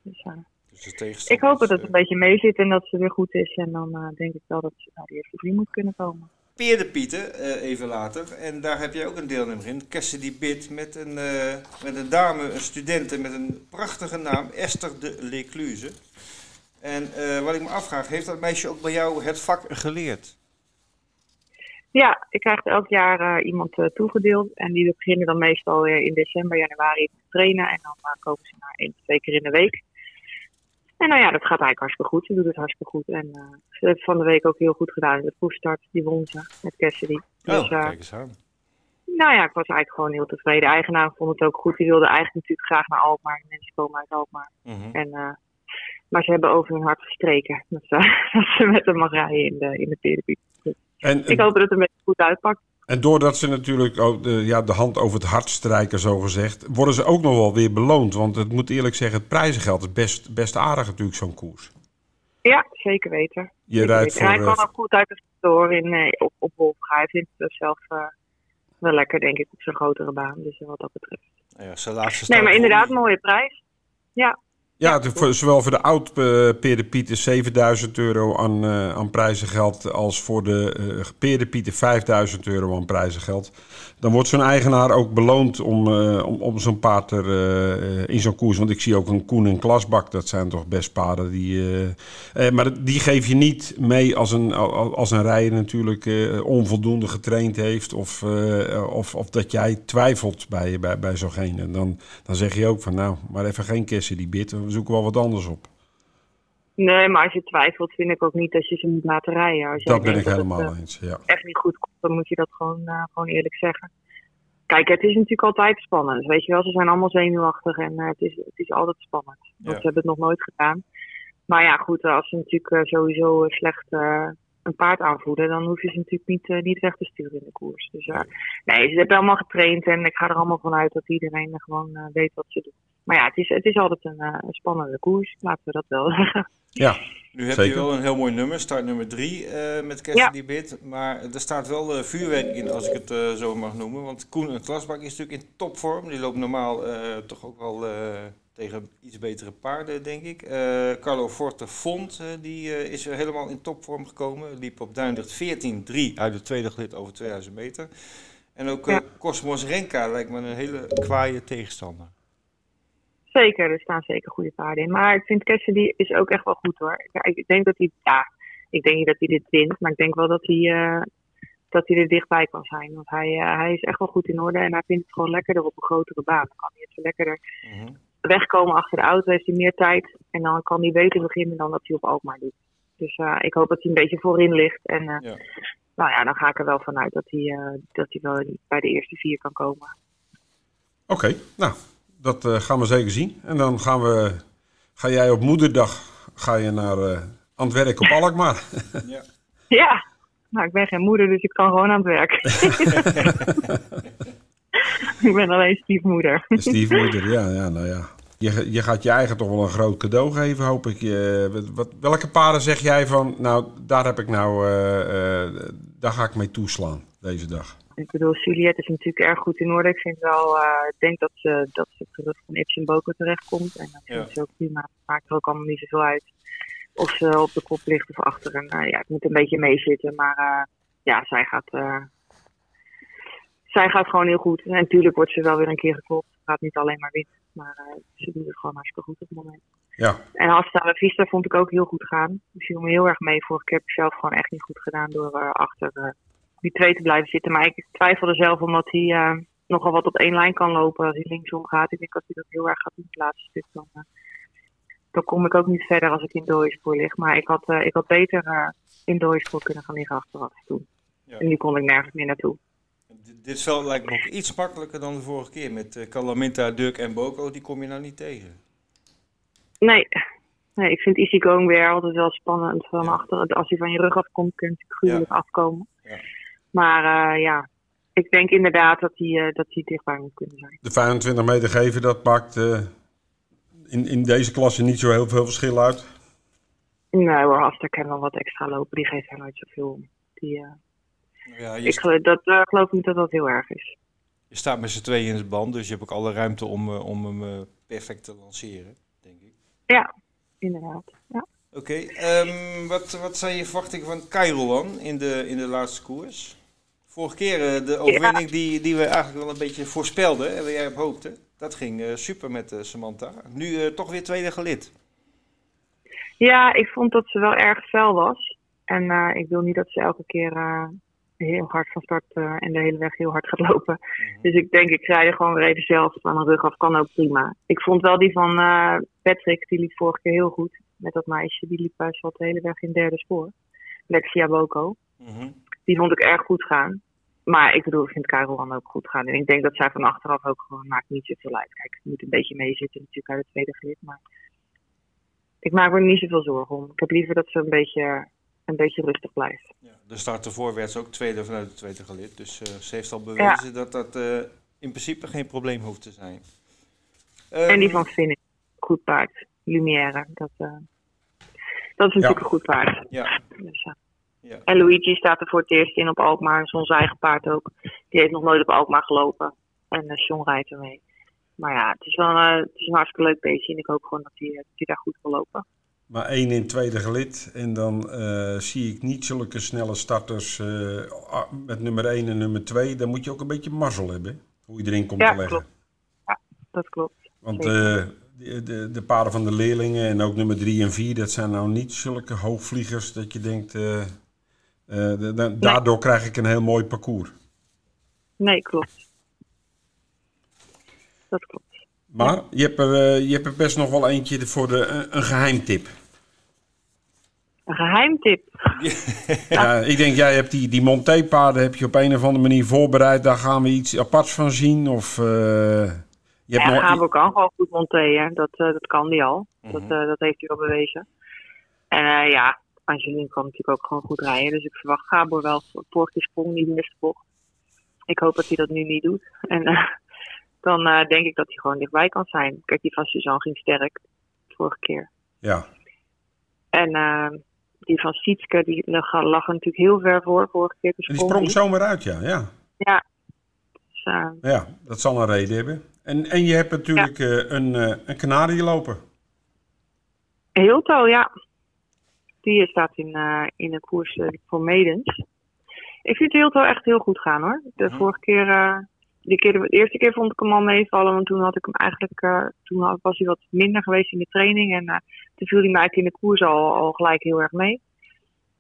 Dus, eh, Dus ik hoop dat het eh, een beetje mee zit en dat ze weer goed is. En dan eh, denk ik wel dat ze naar de eerste drie moet kunnen komen. Peer de Pieten, eh, even later. En daar heb jij ook een deelnemer in. Cassidy Bit met een, eh, met een dame, een studente met een prachtige naam. Esther de Lecluze. En eh, wat ik me afvraag, heeft dat meisje ook bij jou het vak geleerd? Ja, ik krijg elk jaar eh, iemand eh, toegedeeld. En die beginnen dan meestal in december, januari te trainen. En dan komen ze maar één, twee keer in de week. En nou ja, dat gaat eigenlijk hartstikke goed. Ze doet het hartstikke goed. En ze heeft van de week ook heel goed gedaan. De proefstart, die won ze met Cassidy. Dus oh, kijk eens aan. nou ja, ik was eigenlijk gewoon heel tevreden. De eigenaar vond het ook goed. Die wilde eigenlijk natuurlijk graag naar Alkmaar. De mensen komen uit Alkmaar. Mhm. En, maar ze hebben over hun hart gestreken. Dat ze, *laughs* dat ze met hem mag rijden in de, in de Peerdepiet. En, Ik hoop dat het een beetje goed uitpakt. en doordat ze natuurlijk ook de, ja, de hand over het hart strijken, zo gezegd, worden ze ook nog wel weer beloond. Want het moet eerlijk zeggen, het prijzengeld is best, best aardig natuurlijk, zo'n koers. Ja, zeker weten. Je Zeker rijdt weten. voor... En hij eh, kan ook goed uit de door in, eh, op, op Wolfga. Hij vindt het zelf eh, wel lekker, denk ik, op zijn grotere baan. Dus wat dat betreft. Ja, zijn laatste Nee, maar inderdaad, mooie prijs. Ja, Ja, zowel voor de oud Peer Piet is 7000 euro aan, eh, aan prijzengeld als voor de Peer Piet 5000 euro aan prijzengeld. Dan wordt zo'n eigenaar ook beloond om, eh, om, om zo'n paard er, eh, in zo'n koers. Want ik zie ook een Koen en Klasbak, dat zijn toch best paarden. Die, maar die geef je niet mee als een, al- als een rijder natuurlijk onvoldoende getraind heeft. Of, of, of dat jij twijfelt bij, bij, bij zo'ngene. Dan, dan zeg je ook van nou, maar even geen kessen die bit. We zoeken wel wat anders op. nee, maar als je twijfelt, vind ik ook niet dat je ze moet laten rijden. Als Dat ben ik het, helemaal eh, eens. Ja. echt niet goed komt, dan moet je dat gewoon, eh, gewoon eerlijk zeggen. Kijk, het is natuurlijk altijd spannend. Weet je wel, ze zijn allemaal zenuwachtig en eh, het, is, het is altijd spannend. Want Ja. ze hebben het nog nooit gedaan. Maar ja, goed, als ze natuurlijk sowieso slecht eh, een paard aanvoelen, dan hoef je ze natuurlijk niet, niet weg te sturen in de koers. Dus eh, nee, ze hebben allemaal getraind en ik ga er allemaal vanuit dat iedereen gewoon eh, weet wat ze doen. Maar ja, het is, het is altijd een, eh, spannende koers, laten we dat wel *laughs* zeggen. ja, Nu heb Zeker. je wel een heel mooi nummer, start nummer 3 met Cassidy Bit. Maar er staat wel eh, vuurwerk in, als ik het eh, zo mag noemen. Want Koen en Klasbak is natuurlijk in topvorm. Die loopt normaal eh, toch ook wel eh, tegen iets betere paarden, denk ik. Eh, Carlo Forte Font, eh, die eh, is er helemaal in topvorm gekomen. Liep op Duindert 14-3 uit de tweede gelid over 2000 meter. En ook eh, Ja. Cosmos Renka lijkt me een hele kwaaie tegenstander. Zeker, er staan zeker goede paarden in. Maar ik vind Cassidy is ook echt wel goed hoor. Ik, ik denk dat hij, ja, ik denk niet dat hij dit wint, maar ik denk wel dat hij, eh, dat hij er dichtbij kan zijn. Want hij, eh, hij is echt wel goed in orde en hij vindt het gewoon lekkerder op een grotere baan. Dan kan hij even lekkerder Mhm. wegkomen achter de auto, heeft hij meer tijd en dan kan hij beter beginnen dan dat hij op Alkmaar doet. Dus eh, ik hoop dat hij een beetje voorin ligt en eh, Ja. nou ja, dan ga ik er wel vanuit dat hij, eh, dat hij wel bij de eerste vier kan komen. oké. Nou, dat eh, gaan we zeker zien. En dan gaan we, ga jij op moederdag ga je naar eh aan het werk op Alkmaar. *laughs* Ja. Ja, nou ik ben geen moeder, dus ik kan gewoon aan het werk. *laughs* ik ben alleen stiefmoeder. Stiefmoeder, ja, ja, nou ja. Je, je gaat je eigen toch wel een groot cadeau geven, hoop ik. Wat, wat- welke paarden zeg jij van, nou, daar heb ik nou, eh, eh, daar ga ik mee toeslaan deze dag? Ik bedoel, Juliette is natuurlijk erg goed in orde. Ik vind wel, eh, ik denk dat ze, dat ze terug van Ipsen Boko terechtkomt. En dat Ja. vind ik ook prima. Het maakt er ook allemaal niet zoveel uit. Of ze op de kop ligt of achter. En uh, ja, het moet een beetje meezitten. Maar uh, ja, zij gaat, uh, zij gaat gewoon heel goed. En natuurlijk wordt ze wel weer een keer geklopt. Ze gaat niet alleen maar winnen. Maar uh, ze doet het gewoon hartstikke goed op het moment. Ja. En Hasta Vista vond ik ook heel goed gaan. Die viel me heel erg mee. Vorige keer heb ik zelf gewoon echt niet goed gedaan door uh, achter uh, die twee te blijven zitten. Maar ik twijfelde zelf omdat hij uh, nogal wat op één lijn kan lopen als hij linksom gaat. Ik denk als hij dat heel erg gaat doen het laatste stuk, dan, uh, dan kom ik ook niet verder als ik in dooiespoor lig. Maar ik had, uh, ik had beter in dooiespoor kunnen gaan liggen achteraf toen. Ja. En nu kon ik nergens meer naartoe. Dit veld lijkt me ook iets makkelijker dan de vorige keer met Calaminta, Duk en Boko. Die kom je nou niet tegen. Nee, Nee, ik vind Easy Going weer altijd wel spannend. Van achter, als hij van je rug afkomt, kun je natuurlijk gruwelijk afkomen. Maar eh, ja, ik denk inderdaad dat hij, eh, dat hij dichtbij moet kunnen zijn. De 25 meter geven, dat maakt eh, in, in deze klasse niet zo heel veel verschil uit. Nee hoor, Aster kan wel wat extra lopen. Die geeft daar nooit zoveel om. Die, eh, Ja, je, ik, geloof- dat eh, geloof ik niet dat dat heel erg is. je staat met z'n tweeën in het band, dus je hebt ook alle ruimte om, eh, om hem eh, perfect te lanceren, denk ik. Ja, inderdaad. Ja. Oké, ehm, wat, wat zijn je verwachtingen van Cairo dan in de, in de laatste koers? Vorige keer eh, de overwinning die, die we eigenlijk wel een beetje voorspelden en jij op hoopte. Dat ging eh, super met eh, Samantha. Nu toch weer tweede gelid. ja, ik vond dat ze wel erg fel was. En ik wil niet dat ze elke keer heel hard van start en de hele weg heel hard gaat lopen. Dus ik denk, ik rij er gewoon weer even zelf van een rug af. Kan ook prima. Ik vond wel die van Patrick, die liep vorige keer heel goed. Met dat meisje, die liep best wel de hele weg in derde spoor. Lexia Boko. Mhm. Die vond ik erg goed gaan. Maar ik bedoel, ik vind Karel dan ook goed gaan. En ik denk dat zij van achteraf ook gewoon maakt niet zoveel uit. Kijk, het moet een beetje meezitten natuurlijk uit het tweede gelid. Maar ik maak me er niet zoveel zorgen om. Ik heb liever dat ze een beetje, een beetje rustig blijft. Ja, de start ervoor werd ze ook tweede vanuit het tweede gelid. Dus eh, ze heeft al bewezen dat dat eh, in principe geen probleem hoeft te zijn. en die Ehm, van Finn, goed paard. Lumière, dat, eh, dat is natuurlijk een goed paard. Ja, Dus, ja. En Luigi staat er voor het eerst in op Alkmaar. Dat is ons eigen paard ook. Die heeft nog nooit op Alkmaar gelopen. En uh, John rijdt ermee. Maar ja, het is wel een, het is een hartstikke leuk beestje. En ik hoop gewoon dat hij, dat hij daar goed wil lopen. Maar één in het tweede gelid. En dan eh, zie ik niet zulke snelle starters eh, met nummer 1 en nummer 2. Dan moet je ook een beetje mazzel hebben. Hoe je erin komt Ja, te leggen. klopt. Dat klopt. Want eh, de, de, de paarden van de leerlingen en ook nummer 3 en 4, dat zijn nou niet zulke hoogvliegers dat je denkt. Eh, eh, daardoor krijg ik een heel mooi parcours. Nee, klopt. Dat klopt. Maar je hebt, er, eh, je hebt er best nog wel eentje voor de, een, een geheimtip. Een geheimtip. *laughs* Ja, ik denk, jij hebt die, die Monté-paarden heb je op een of andere manier voorbereid. Daar gaan we iets aparts van zien. Of eh, je hebt Ja, nog, Gabo kan gewoon goed monteren. Dat, eh, dat kan die al. Dat, Mhm. eh, dat heeft hij al bewezen. En eh, ja, Angelien kan natuurlijk ook gewoon goed rijden. Dus ik verwacht Gabor wel. Vorige keer sprong niet eerste bocht. Ik hoop dat hij dat nu niet doet. En eh, dan eh, denk ik dat hij gewoon dichtbij kan zijn. Kijk, die van Suzanne ging sterk. Vorige keer. ja, En eh, die van Sietske, die lag, lag er natuurlijk heel ver voor. Vorige keer en die sprong die. zomaar uit, ja. ja. Ja. Dus, Ja, dat zal een reden hebben. En, en je hebt natuurlijk een, een kanarie lopen. Hilto, ja. Die staat in, eh, in een koers eh, voor Medens. Ik vind Hilto echt heel goed gaan hoor. De vorige keer, eh, die keer, de eerste keer vond ik hem al meevallen, want toen had ik hem eigenlijk, toen was hij wat minder geweest in de training en toen viel hij mij eigenlijk in de koers al, al gelijk heel erg mee.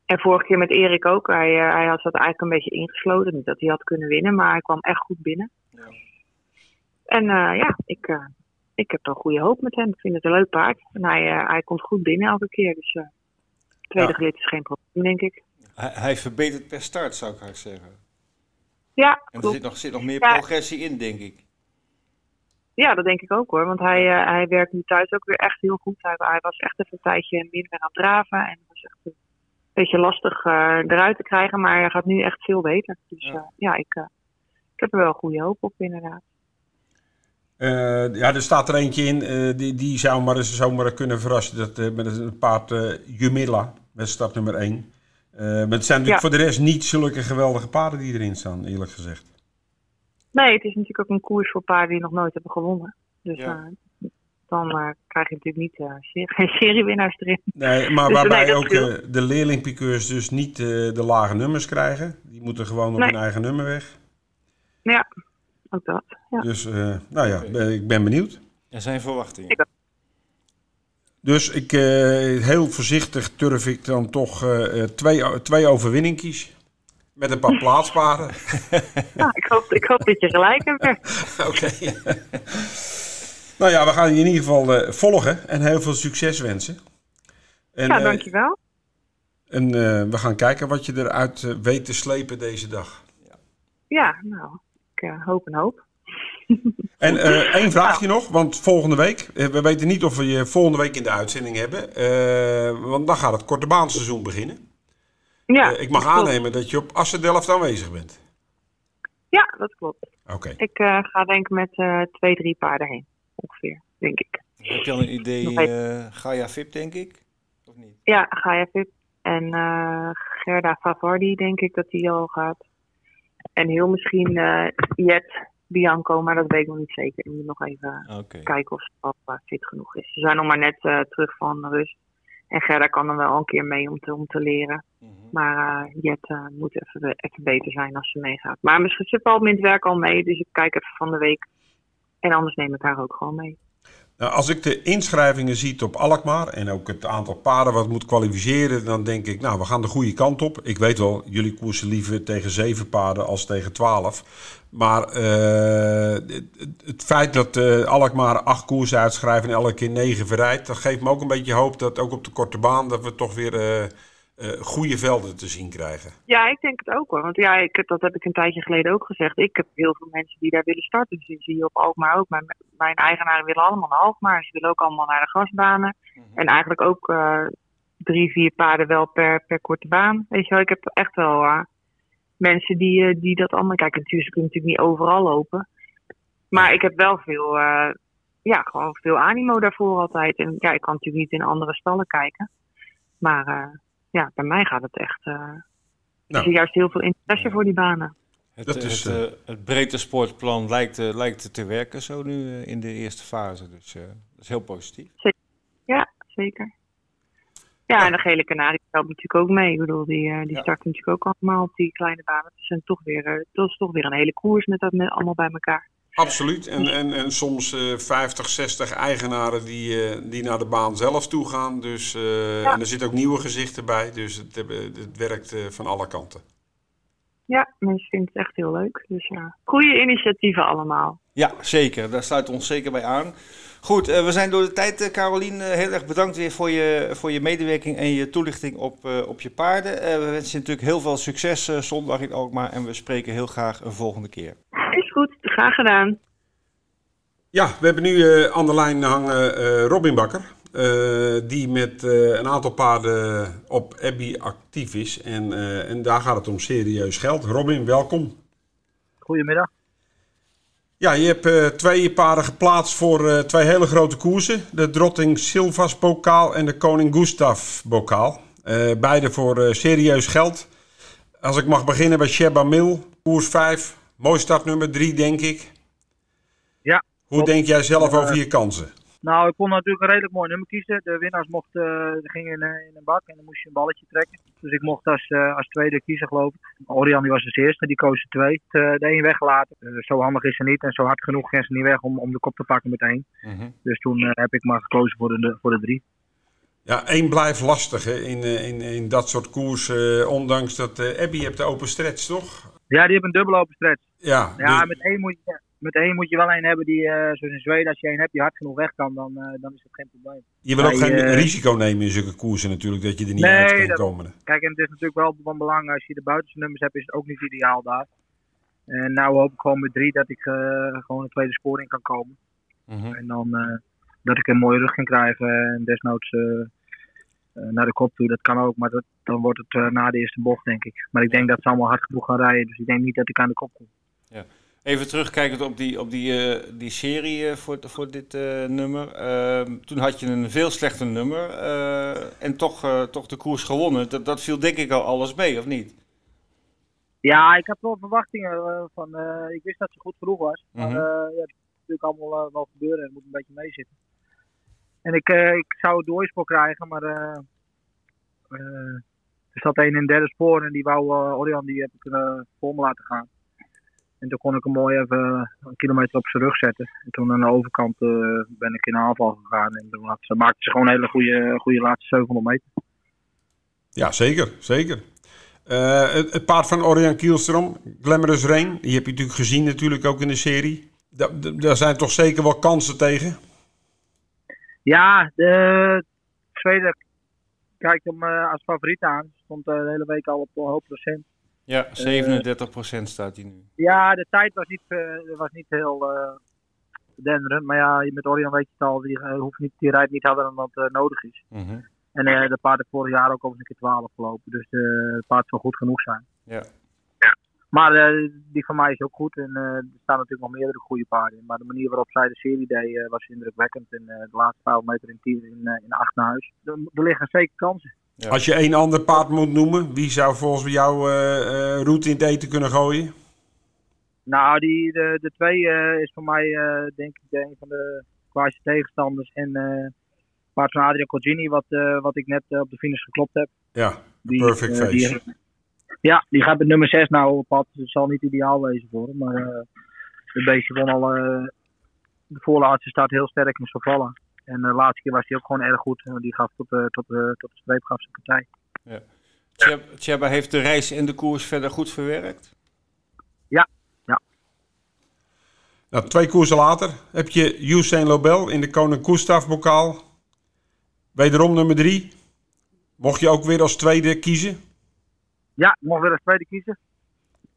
En vorige keer met Erik ook. Hij, hij had dat eigenlijk een beetje ingesloten. Niet dat hij had kunnen winnen, maar hij kwam echt goed binnen. Ja. En ja, ik, ik heb wel goede hoop met hem. Ik vind het een leuk paard. En hij, hij komt goed binnen elke keer. Dus tweede Ja. gelid is geen probleem, denk ik. Hij, hij verbetert per start, zou ik eigenlijk zeggen. Ja, En er klopt. zit nog, zit nog meer Ja. progressie in, denk ik. Ja, dat denk ik ook hoor. Want hij, eh, hij werkt nu thuis ook weer echt heel goed. Hij, hij was echt even een tijdje minder aan het draven. En was echt een beetje lastig eh, eruit te krijgen. Maar hij gaat nu echt veel beter. Dus Ja. ja, ja ik, eh, ik heb er wel goede hoop op inderdaad. Eh, ja, er staat er eentje in, eh, die, die zou maar eens zomaar kunnen verrassen. Dat, eh, met een paard eh Jumilla, met start nummer 1. maar het zijn natuurlijk Ja. voor de rest niet zulke geweldige paarden die erin staan, eerlijk gezegd. Nee, het is natuurlijk ook een koers voor paarden die nog nooit hebben gewonnen. Dus Ja. dan krijg je natuurlijk niet eh, serie- *laughs* geen seriewinnaars erin. Nee, maar Dus waarbij nee, ook de leerlingpiqueurs dus niet eh, de lage nummers krijgen. Die moeten gewoon op Nee. hun eigen nummer weg. Ja, ook dat. Ja. Dus, eh, nou ja, ik ben benieuwd. En zijn verwachtingen. Ik- Dus ik, eh, heel voorzichtig durf ik dan toch eh, eh, twee, twee overwinningkies. Met een paar *laughs* plaatspaarden. *laughs* Ja, ik, hoop, ik hoop dat je gelijk hebt. *laughs* Oké. nou ja, we gaan je in ieder geval eh, volgen en heel veel succes wensen. En, Ja, eh, dankjewel. en eh, we gaan kijken wat je eruit weet te slepen deze dag. Ja, nou, eh, hoop en hoop. En uh, *laughs* één vraagje nog, want volgende week, we weten niet of we je volgende week in de uitzending hebben, uh, want dan gaat het korte baanseizoen beginnen. Ja, ik mag aannemen dat je op Assendelft aanwezig bent. Ja, dat klopt. Oké. Ik ga denk ik met twee, drie paarden heen, ongeveer, denk ik. Heb je al een idee, Gaia VIP denk ik? Of niet? Ja, Gaia VIP. En Gerda Favardi denk ik dat die al gaat. En heel misschien Jet Bianco, maar dat weet ik nog niet zeker. Ik moet nog even kijken of ze al fit genoeg is. Ze zijn nog maar net uh, terug van rust. En Gerda kan er wel een keer mee om te, om te leren. Mm -hmm. Maar uh, Jet uh, moet even, even beter zijn als ze meegaat. Maar misschien ze valt met het werk al mee, dus ik kijk even van de week. En anders neem ik haar ook gewoon mee. Nou, als ik de inschrijvingen zie op Alkmaar en ook het aantal paarden wat moet kwalificeren, dan denk ik, nou, we gaan de goede kant op. Ik weet wel, jullie koersen liever tegen zeven paarden als tegen twaalf. Maar uh, het, het, feit dat uh, Alkmaar acht koersen uitschrijven en elke keer negen verrijdt, dat geeft me ook een beetje hoop dat ook op de korte baan dat we toch weer uh, goede velden te zien krijgen. Ja, ik denk het ook hoor. Want ja, ik, dat heb ik een tijdje geleden ook gezegd. Ik heb heel veel mensen die daar willen starten. Dus die zie je op Alkmaar ook. Mijn, mijn eigenaren willen allemaal naar Alkmaar. Ze willen ook allemaal naar de grasbanen. Mm -hmm. En eigenlijk ook drie, vier paarden wel per, per korte baan. Weet je wel, ik heb echt wel mensen die, die dat allemaal... Kijk, natuurlijk kun je natuurlijk niet overal lopen. Maar ik heb wel veel, ja, gewoon veel animo daarvoor altijd. En ja, ik kan natuurlijk niet in andere stallen kijken. Maar ja, bij mij gaat het echt... Uh, nou. Er is juist heel veel interesse voor die banen. Het, dat is, het, uh, het breedte sportplan lijkt, uh, lijkt te werken zo nu uh, in de eerste fase. Dus uh, dat is heel positief. Zeker. Ja, zeker. Ja, en de gele kanarie helpt natuurlijk ook mee. Ik bedoel, die, uh, die ja. starten natuurlijk ook allemaal op die kleine banen. Het is toch weer, uh, dat is toch weer een hele koers met dat met allemaal bij elkaar. Absoluut. En, en, en soms uh, 50, 60 eigenaren die, uh, die naar de baan zelf toe gaan. Dus, uh, ja. En er zitten ook nieuwe gezichten bij. Dus het, het werkt van alle kanten. Ja, mensen vinden het echt heel leuk. Dus ja, goede initiatieven allemaal. Ja, zeker. Daar sluit ons zeker bij aan. Goed, uh, we zijn door de tijd, uh, Carolien. Uh, heel erg bedankt weer voor je, voor je medewerking en je toelichting op, op je paarden. we wensen je natuurlijk heel veel succes zondag in Alkmaar en we spreken heel graag een volgende keer. *laughs* Graag gedaan. Ja, we hebben nu aan de lijn hangen Robin Bakker. die met een aantal paarden op Abbey actief is. En, en daar gaat het om serieus geld. Robin, welkom. Goedemiddag. Ja, je hebt uh, twee paarden geplaatst voor uh, twee hele grote koersen. De Drotting Silvas bokaal en de Koning Gustav bokaal. Uh, beide voor serieus geld. Als ik mag beginnen bij Sheba Mil, koers 5. Mooi startnummer 3, denk ik. Ja. Hoe klopt. denk jij zelf over je kansen? Nou, ik kon natuurlijk een redelijk mooi nummer kiezen. De winnaars mochten, uh, gingen in, uh, in, een bak en dan moest je een balletje trekken. Dus ik mocht als, uh, als tweede kiezen, geloof ik. Orion die was als eerste, die koos er twee. De, de een weggelaten. zo handig is ze niet en zo hard genoeg ging ze niet weg om, om de kop te pakken meteen. Mm -hmm. Dus toen heb ik maar gekozen voor de, voor de drie. Ja, één blijft lastig hè? In, in, in dat soort koers. ondanks dat Abby hebt de open stretch, toch? Ja, die heeft een dubbele open stretch. Ja, ja dus... met één moet je met één moet je wel een hebben die, uh, zoals in Zweden, als je een hebt die hard genoeg weg kan, dan, uh, dan is dat geen probleem. Je wil ook geen uh, risico nemen in zulke koersen natuurlijk, dat je er niet nee, uit kan dat, komen. Kijk, en het is natuurlijk wel van belang, als je de buitenste nummers hebt, is het ook niet ideaal daar. En nou hoop ik gewoon met drie dat ik gewoon een tweede sporing kan komen. -hmm. En dan dat ik een mooie rug kan krijgen en desnoods naar de kop toe. Dat kan ook, maar dat, dan wordt het na de eerste bocht, denk ik. Maar ik denk dat ze allemaal hard genoeg gaan rijden, dus ik denk niet dat ik aan de kop kom. Ja. Even terugkijkend op die, op die, uh, die serie uh, voor, voor dit uh, nummer. Ehm, toen had je een veel slechter nummer en toch, toch de koers gewonnen. Dat, dat viel denk ik al alles mee, of niet? Ja, ik had wel verwachtingen van. ik wist dat ze goed genoeg was. Maar mm -hmm. ja, dat moet natuurlijk allemaal wel gebeuren en het moet een beetje meezitten. En ik, ik zou het doorspor krijgen, maar er zat een in derde spoor en die wou Orion, die heb ik voor me laten gaan. En toen kon ik hem mooi even een kilometer op zijn rug zetten. En toen aan de overkant ben ik in aanval gegaan. En toen ze maakte ze gewoon een hele goede, goede laatste 700 meter. Ja, zeker. zeker. Het, paard van Orion Kielstrom, Glamorous Rain, die heb je natuurlijk gezien natuurlijk ook in de serie. Da, daar zijn toch zeker wel kansen tegen? Ja, de Zweden kijkt hem uh, als favoriet aan. Stond de hele week al op een hoop procent. Ja, 37% staat hij nu. Ja, de tijd was niet, was niet heel denderend. Maar ja, met Orion weet je het al, die, hoeft niet, die rijdt niet harder dan wat nodig is. Mm -hmm. En de paard vorig jaar ook over een keer 12 gelopen. Dus de paard zal goed genoeg zijn. Ja. Maar die van mij is ook goed. En er staan natuurlijk nog meerdere goede paarden in. Maar de manier waarop zij de serie deed was indrukwekkend. En de laatste 12 meter in 10 in, in acht naar huis. Er, er liggen zeker kansen. Ja. Als je één ander paard moet noemen, wie zou volgens jou uh, uh, route in het eten kunnen gooien? Nou, die, de, de twee uh, is voor mij denk ik een van de kwaaiste tegenstanders. En paard van Adrian Colgini, wat, wat ik net op de finish geklopt heb. Ja, die, perfect face. Die, ja, die gaat met nummer 6 nou op pad. Het zal niet ideaal wezen voor hem. Maar de beestje won al de voorlaatste start heel sterk in vallen. En de laatste keer was hij ook gewoon erg goed. Die gaf tot, uh, tot, uh, tot de streep gaf zijn partij. Ja. Tjeba heeft de reis en de koers verder goed verwerkt? Ja, ja. Nou, twee koersen later heb je Usain Lobel in de Koning Gustaf bokaal. Wederom nummer drie. Mocht je ook weer als tweede kiezen? Ja, mocht weer als tweede kiezen.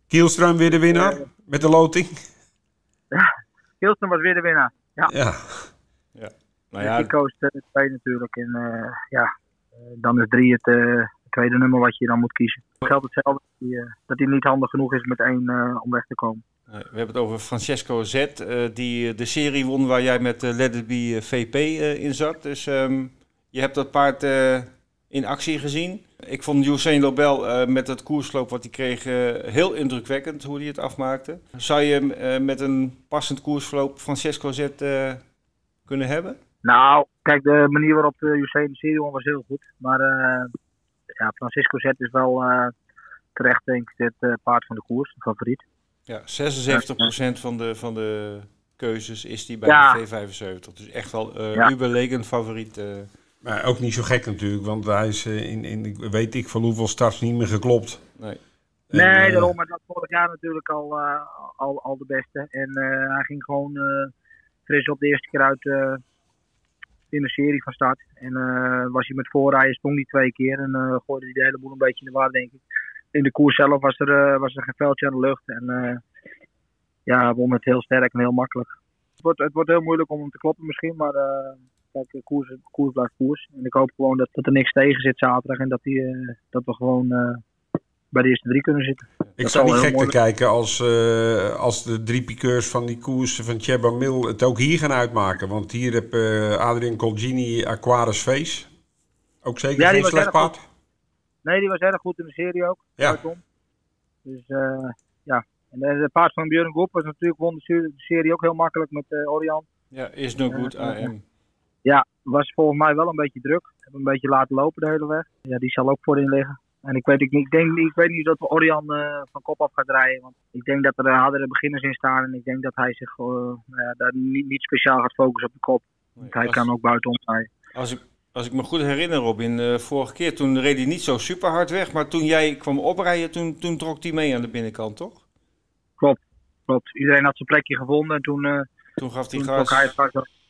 Kielström weer de winnaar uh, met de loting? *laughs* Ja, Kielström was weer de winnaar. Ja. ja. ja. Nou ja, die koos de twee natuurlijk. En uh, ja, dan is drie het uh, tweede nummer wat je dan moet kiezen. Het geldt hetzelfde, dat hij, dat hij niet handig genoeg is met één uh, om weg te komen. We hebben het over Francesco Z, die de serie won waar jij met Let It Be VP in zat. Dus um, je hebt dat paard in actie gezien. Ik vond Usain Lobel met het koersloop wat hij kreeg heel indrukwekkend hoe hij het afmaakte. Zou je met een passend koersloop Francesco Z kunnen hebben? Nou, kijk, de manier waarop Usain de serie was heel goed. Maar uh, ja, Francisco Zet is wel uh, terecht, denk ik, het uh, paard van de koers, de favoriet. Ja, 76% van de, van de keuzes is die bij ja. de V75. Dus echt wel ja. uberlegend favoriet. Maar ook niet zo gek natuurlijk, want hij is in, in weet ik van hoeveel starts niet meer geklopt. Nee. En, nee, daarom, maar dat vorig jaar natuurlijk al, al, al de beste. En hij ging gewoon fris op de eerste keer uit in de serie van start. En uh, was hij met voorrijden, sprong hij twee keer en uh, gooide hij de hele boel een beetje in de war, denk ik. In de koers zelf was er, uh, was er geen veldje aan de lucht. En ja, won het heel sterk en heel makkelijk. Het wordt, het wordt heel moeilijk om hem te kloppen misschien, maar kijk, de koers, koers blijft koers. En ik hoop gewoon dat, dat er niks tegen zit zaterdag en dat, die, dat we gewoon bij de eerste drie kunnen zitten. Ik zou niet gek te kijken als, uh, als de drie piqueurs van die koers van Cheba Mil het ook hier gaan uitmaken. Want hier heb uh, Adrian Colgini Aquaris Face. Ook zeker ja, geen slecht paard? Nee, die was erg goed in de serie ook. Ja. Dus uh, ja. En de, paard van Björn Goep was natuurlijk won de serie ook heel makkelijk met Orion. Ja, is no goed AM. Ja, was volgens mij wel een beetje druk. Heb een beetje laten lopen de hele weg. Ja, die zal ook voorin liggen. En ik weet, ik, ik denk, ik weet niet dat we Orion uh, van kop af gaat rijden. Want ik denk dat er hardere beginners in staan. En ik denk dat hij zich uh, ja, daar niet, niet, speciaal gaat focussen op de kop. Want hij als, kan ook buitenom rijden. Als ik, als ik me goed herinner, Robin, uh, vorige keer toen reed hij niet zo super hard weg. Maar toen jij kwam oprijden, toen, toen trok hij mee aan de binnenkant, toch? Klopt, klopt. Iedereen had zijn plekje gevonden en toen, toen gaf hij toen gas. Hij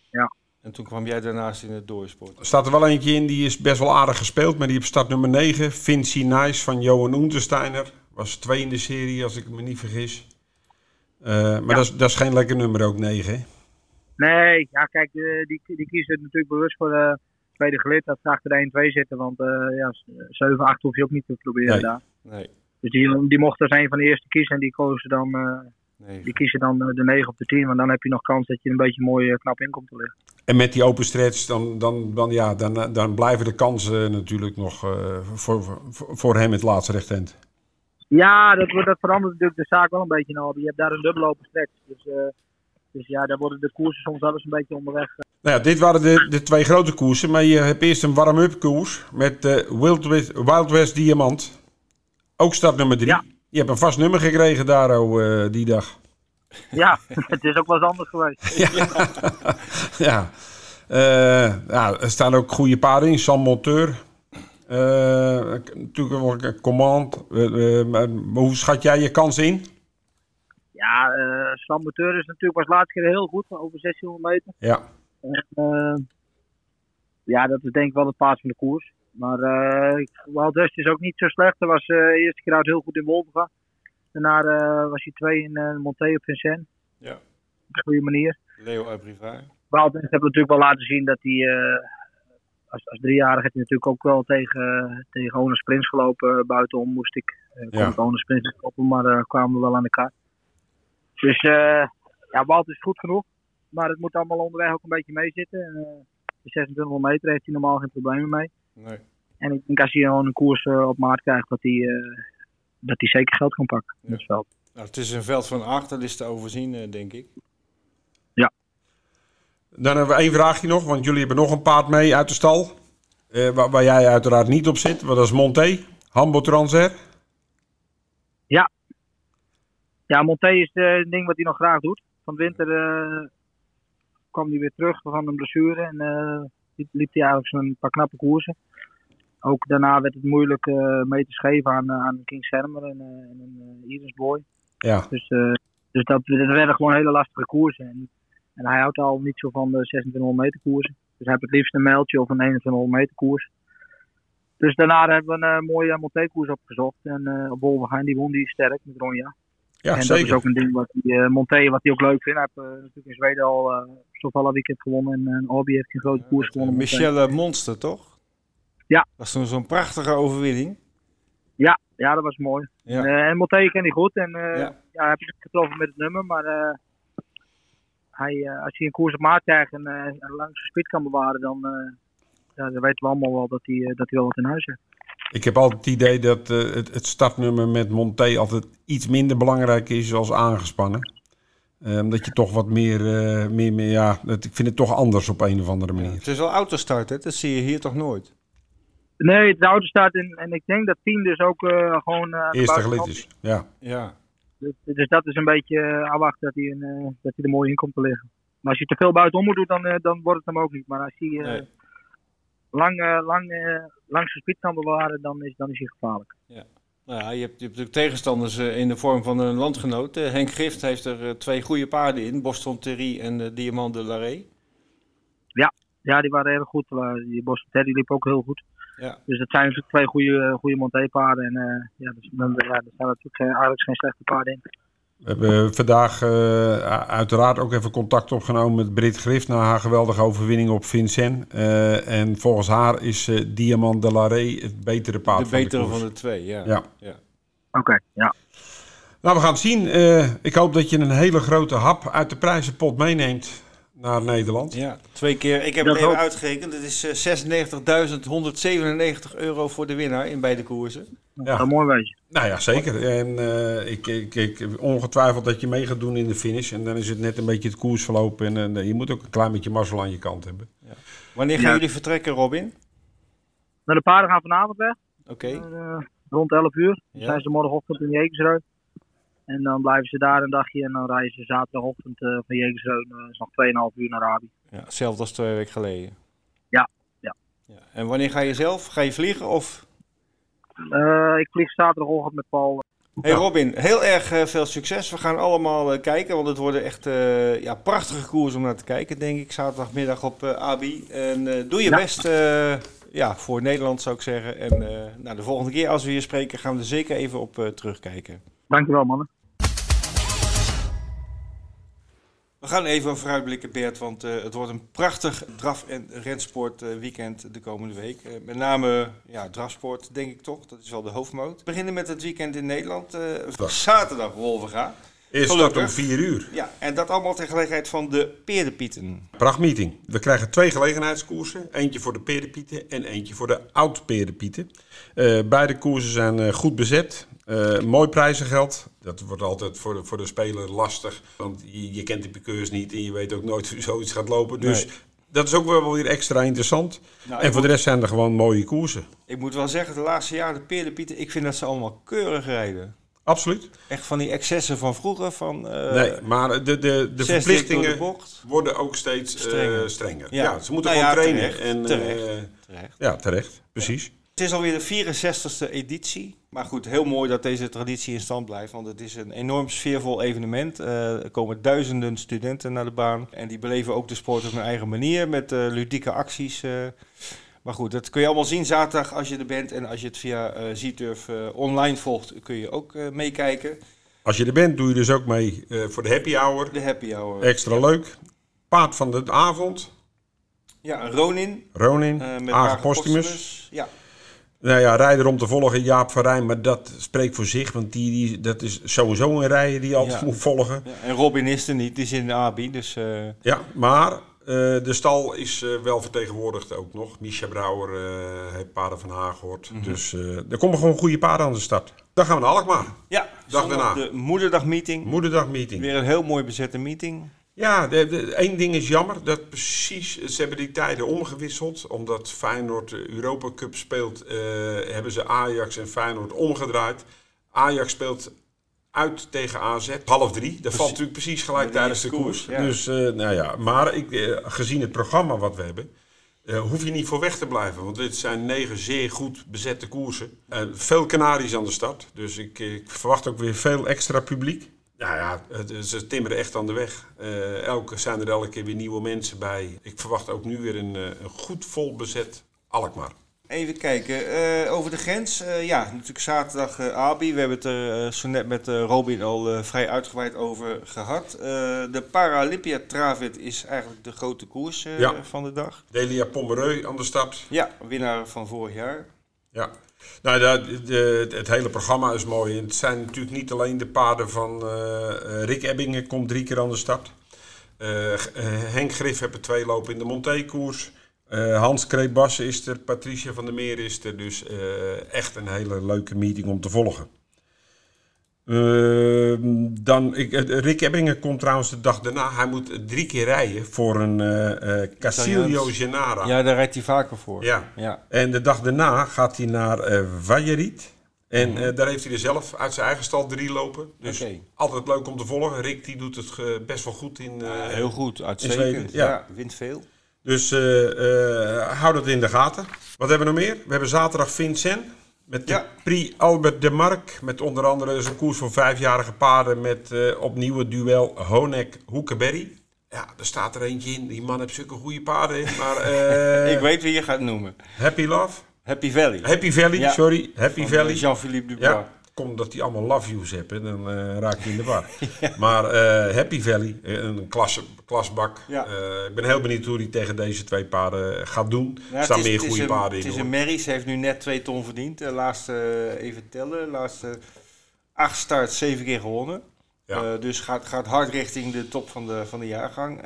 ja. En toen kwam jij daarnaast in het doorsport. Er staat er wel eentje in, die is best wel aardig gespeeld. Maar die op start nummer 9, Vinci Nice van Johan Untersteiner. Was twee in de serie, als ik me niet vergis. Uh, maar ja. dat, is, dat is geen lekker nummer ook, 9, hè? Nee, ja kijk, die, die, die kiezen natuurlijk bewust voor de tweede gelid. Dat ze achter de 1-2 zitten. Want uh, ja, 7, 8 hoef je ook niet te proberen nee. daar. Nee. Dus die, die mochten als een van de eerste kiezen. En die kozen dan... Uh, Nee. Die kiezen dan de 9 op de 10, want dan heb je nog kans dat je een beetje mooi knap in komt te liggen. En met die open stretch, dan, dan, dan, ja, dan, dan blijven de kansen natuurlijk nog uh, voor, voor, voor hem het laatste rechthand. Ja, dat, dat verandert natuurlijk de zaak wel een beetje. Nou. Je hebt daar een dubbele open stretch. Dus, uh, dus ja, daar worden de koersen soms wel eens een beetje onderweg. Nou ja, dit waren de, de twee grote koersen. Maar je hebt eerst een warm-up koers met uh, Wild, West, Wild West Diamant. Ook start nummer 3. Ja. Je hebt een vast nummer gekregen, Daro, uh, die dag. Ja, *laughs* het is ook wel eens anders geweest. *laughs* ja. ja. Uh, ja, er staan ook goede paarden in. Sam Monteur. Uh, natuurlijk wel een command. hoe schat jij je kans in? Ja, Sam Monteur is natuurlijk was laatste keer heel goed. Over 1600 meter. Ja. Ja, dat is denk ik wel het paard van de koers. Maar uh, Waldust is ook niet zo slecht. Hij was de eerste keer uit heel goed in Wolvenga. Daarna was hij twee in Monté op Vincent. Ja. Op een goede manier. Leo Abrivard. Waldust heeft natuurlijk wel laten zien dat hij als, als driejarige je natuurlijk ook wel tegen, tegen Onus Prins gelopen. Buitenom moest ik. Uh, kon ja. ik Onus Prins stoppen, maar kwamen we wel aan de kaart. Dus ja, Walt is goed genoeg. Maar het moet allemaal onderweg ook een beetje meezitten. En, de 2600 meter heeft hij normaal geen problemen mee. Nee. En ik denk als hij gewoon een koers op maat krijgt, dat hij, dat hij zeker geld kan pakken in het veld. Nou, het is een veld van acht, dat is te overzien, denk ik. Ja. Dan hebben we één vraagje nog, want jullie hebben nog een paard mee uit de stal. Uh, waar, waar, jij uiteraard niet op zit, want dat is Monté, Hambo Transer. Ja. Ja, Monté is het ding wat hij nog graag doet. Van de winter uh, kwam hij weer terug van een blessure en uh, liep, liep hij eigenlijk een paar knappe koersen. Ook daarna werd het moeilijk mee te aan, aan King Sermer en, en een Iris Boy. Ja. Dus, dus dat, dat werden gewoon hele lastige koersen. En, en hij houdt al niet zo van de 2600 meter koersen. Dus hij heeft het liefst een mijltje of een 2100 meter koers. Dus daarna hebben we een uh, mooie Monté-koers opgezocht. En uh, op Wolverheim, die won die sterk met Ronja. Ja, en zeker. dat is ook een ding wat die, uh, Monté, wat hij ook leuk vindt. Hij heeft natuurlijk in Zweden al uh, weekend gewonnen. En uh, Orbi heeft een grote koers gewonnen. Michelle Monster, toch? Ja. Dat is toen zo'n prachtige overwinning. Ja, ja, dat was mooi. Ja. en Monté ken hij goed. En ja. ja, hij heb ik getroffen met het nummer. Maar hij, uh, als hij een koers op maat krijgt en uh, langs de speed kan bewaren, dan, uh, ja, dan weten we allemaal wel dat hij, dat hij wel wat in huis heeft. Ik heb altijd het idee dat het, het, startnummer met Monté altijd iets minder belangrijk is als aangespannen. Omdat je toch wat meer, meer, meer ja, ik vind het toch anders op een of andere manier. Ja, het is wel autostart, hè? Dat zie je hier toch nooit? Nee, het is autostart en, en ik denk dat 10 dus ook gewoon... Eerste gelid is, ja. Ja. Dus, dus, dat is een beetje uh, afwachten dat hij, een, uh, dat hij er mooi in komt te liggen. Maar als je te veel buitenom moet doen, dan, uh, dan wordt het hem ook niet. Maar als hij nee. lang, lang langs de speed kan bewaren, dan is, dan is hij gevaarlijk. Ja. Nou ja, je, hebt, je hebt natuurlijk tegenstanders in de vorm van een landgenoot. Henk Gift heeft er twee goede paarden in. Boston Terry en Diamant de Larrey. Ja, ja, die waren erg goed. Die Boston Terry liep ook heel goed. Ja. Dus dat zijn natuurlijk twee goede, goede Monté-paarden. En uh, ja, dus, dan, ja, er staan natuurlijk geen, eigenlijk geen slechte paarden in. We hebben vandaag uh, uiteraard ook even contact opgenomen met Brit Grift na haar geweldige overwinning op Vincent. Uh, en volgens haar is Diamant de Larrey het betere paard de van betere de van de twee, ja. ja. ja. Oké, okay, ja. Nou, we gaan het zien. ik hoop dat je een hele grote hap uit de prijzenpot meeneemt naar Nederland. Ja, twee keer. Ik heb Dat het even ook. uitgerekend. Het is uh, 96.197 euro voor de winnaar in beide koersen. Ja. Kan mooi wezen. Nou ja, zeker. En uh, ik, ik, ik ongetwijfeld dat je mee gaat doen in de finish. En dan is het net een beetje het koersverloop. En uh, je moet ook een klein beetje mazzel aan je kant hebben. Ja. Wanneer gaan Ja. jullie vertrekken, Robin? Nou, de paarden gaan vanavond weg. Oké. Eh, rond 11 uur. Dan Ja. zijn ze morgenochtend in Jekersreu. En dan blijven ze daar een dagje. En dan rijden ze zaterdagochtend eh, van Jekersreu. Uh, is nog 2,5 uur naar Arabi. Ja, hetzelfde als twee weken geleden. Ja, ja. ja. En wanneer ga je zelf? Ga je vliegen of... Eh, ik vlieg zaterdagochtend met Paul. Hey Robin, heel erg eh, veel succes. We gaan allemaal kijken, want het worden echt ja, prachtige koers om naar te kijken, denk ik. Zaterdagmiddag op Abi. En doe je Ja. best ja, voor Nederland, zou ik zeggen. En nou, de volgende keer als we hier spreken, gaan we er zeker even op terugkijken. Dankjewel mannen. We gaan even vooruitblikken, Bert, want eh, het wordt een prachtig draf- en rensport eh, de komende week. Eh, met name ja, drafsport, denk ik toch. Dat is wel de hoofdmoot. We beginnen met het weekend in Nederland. Dag. zaterdag, Wolvenga. Eerst Gelukkig. start om 4 uur. Ja, en dat allemaal ter gelegenheid van de Peerdepieten. Prachtmeeting. We krijgen twee gelegenheidskoersen. Eentje voor de perenpieten en eentje voor de oud-perenpieten. Eh beide koersen zijn goed bezet. Eh, mooi prijzengeld. Dat wordt altijd voor de, voor de speler lastig. Want je, je kent de piqueurs niet en je weet ook nooit *laughs* hoe zoiets gaat lopen. Dus Nee. dat is ook wel weer extra interessant. Nou, en voor de rest zijn er gewoon mooie koersen. ik moet wel zeggen, de laatste jaren de Peerdepieten, ik vind dat ze allemaal keurig rijden. Absoluut. Echt van die excessen van vroeger, van eh nee, maar de, de, de verplichtingen de worden ook steeds eh, Strenger. strenger. Ja. Ja. ze moeten Nou gewoon ja, trainen. terecht, en, terecht. Terecht. ja, terecht. Precies. Het is alweer de 64ste editie. Maar goed, heel mooi dat deze traditie in stand blijft. Want het is een enorm sfeervol evenement. Eh, er komen duizenden studenten naar de baan. En die beleven ook de sport op hun eigen manier. Met eh, ludieke acties. eh. Maar goed, dat kun je allemaal zien zaterdag als je er bent. En als je het via Z-Turf online volgt, kun je ook meekijken. Als je er bent, doe je dus ook mee voor de happy hour. De happy hour. Extra leuk. Paard van de avond. Ja, Ronin. Ronin, uh, Postumus. Ja. Nou ja, rijder om te volgen Jaap van Rijn, maar dat spreekt voor zich. Want die, die, dat is sowieso een rijder die je altijd moet volgen. Ja, en Robin is er niet, die is in de ABI. Dus, uh... Ja, maar uh, de stal is uh, wel vertegenwoordigd ook nog. Misha Brouwer heeft paarden van Haag gehoord. Mm -hmm. Dus er komen gewoon goede paarden aan de start. Dan gaan we naar Alkmaar. Ja, dag daarna. de moederdagmeeting. Moederdagmeeting. Weer een heel mooi bezette meeting. Ja, één ding is jammer. Dat precies, ze hebben die tijden omgewisseld. Omdat Feyenoord de Europa Cup speelt, uh, hebben ze Ajax en Feyenoord omgedraaid. Ajax speelt uit tegen AZ, half drie. Dat valt natuurlijk precies gelijk tijdens de koers. Dus, uh, nou ja, maar ik, uh, gezien het programma wat we hebben, hoef je niet voor weg te blijven. Want dit zijn negen zeer goed bezette koersen. veel Canaries aan de start. Dus ik, ik verwacht ook weer veel extra publiek. Nou ja, ze timmeren echt aan de weg. Uh, elke, zijn er elke keer weer nieuwe mensen bij. Ik verwacht ook nu weer een, eh, een goed vol bezet Alkmaar. Even kijken, uh, over de grens. Uh, ja, natuurlijk zaterdag uh, Abi. We hebben het er zo net met Robin al vrij uitgebreid over gehad. de Paralympia Travit is eigenlijk de grote koers ja. van de dag. Delia Pomereu aan de start. Ja, winnaar van vorig jaar. Ja, nou, het hele programma is mooi. het zijn natuurlijk niet alleen de paarden van uh, Rick Ebbingen, komt drie keer aan de start. Uh, Henk Grif hebben twee lopen in de Monté-koers. Hans Kreetbassen is er, Patricia van der Meer is er. Dus echt een hele leuke meeting om te volgen. Uh, dan, ik, Rick Ebbingen komt trouwens de dag daarna. Hij moet drie keer rijden voor een uh, uh, Casilio Genara. Ja, daar rijdt hij vaker voor. Ja. ja. En de dag daarna gaat hij naar uh, Valjerit. En mm daar heeft hij er zelf uit zijn eigen stal drie lopen. Dus okay. altijd leuk om te volgen. Rick die doet het best wel goed in Heel goed, uitstekend. Ja. ja, wint veel. Dus hou dat in de gaten. Wat hebben we nog meer? We hebben zaterdag Vincent. Met de ja. Prix Albert de Mark. Met onder andere zijn koers voor vijfjarige paarden. Met uh, opnieuw het duel Honek-Hoekeberry. Ja, er staat er eentje in. Die man heeft zulke goede paarden in. Maar, uh, *laughs* Ik weet wie je gaat noemen. Happy Love. Happy Valley. Happy Valley, ja. sorry. Happy Van Valley. Jean-Philippe Dubois. Ja komt dat die allemaal love yous hebben, dan uh, raak je in de war. *laughs* ja. Maar uh, Happy Valley, een klas, klasbak. Ja. Uh, ik ben heel benieuwd hoe hij tegen deze twee paarden gaat doen. Ja, er staan meer goede een, paarden in. Het is een Merries, heeft nu net twee ton verdiend. De laatste, even tellen, laatste acht starts, zeven keer gewonnen. Dus gaat, gaat hard richting de top van de, van de jaargang.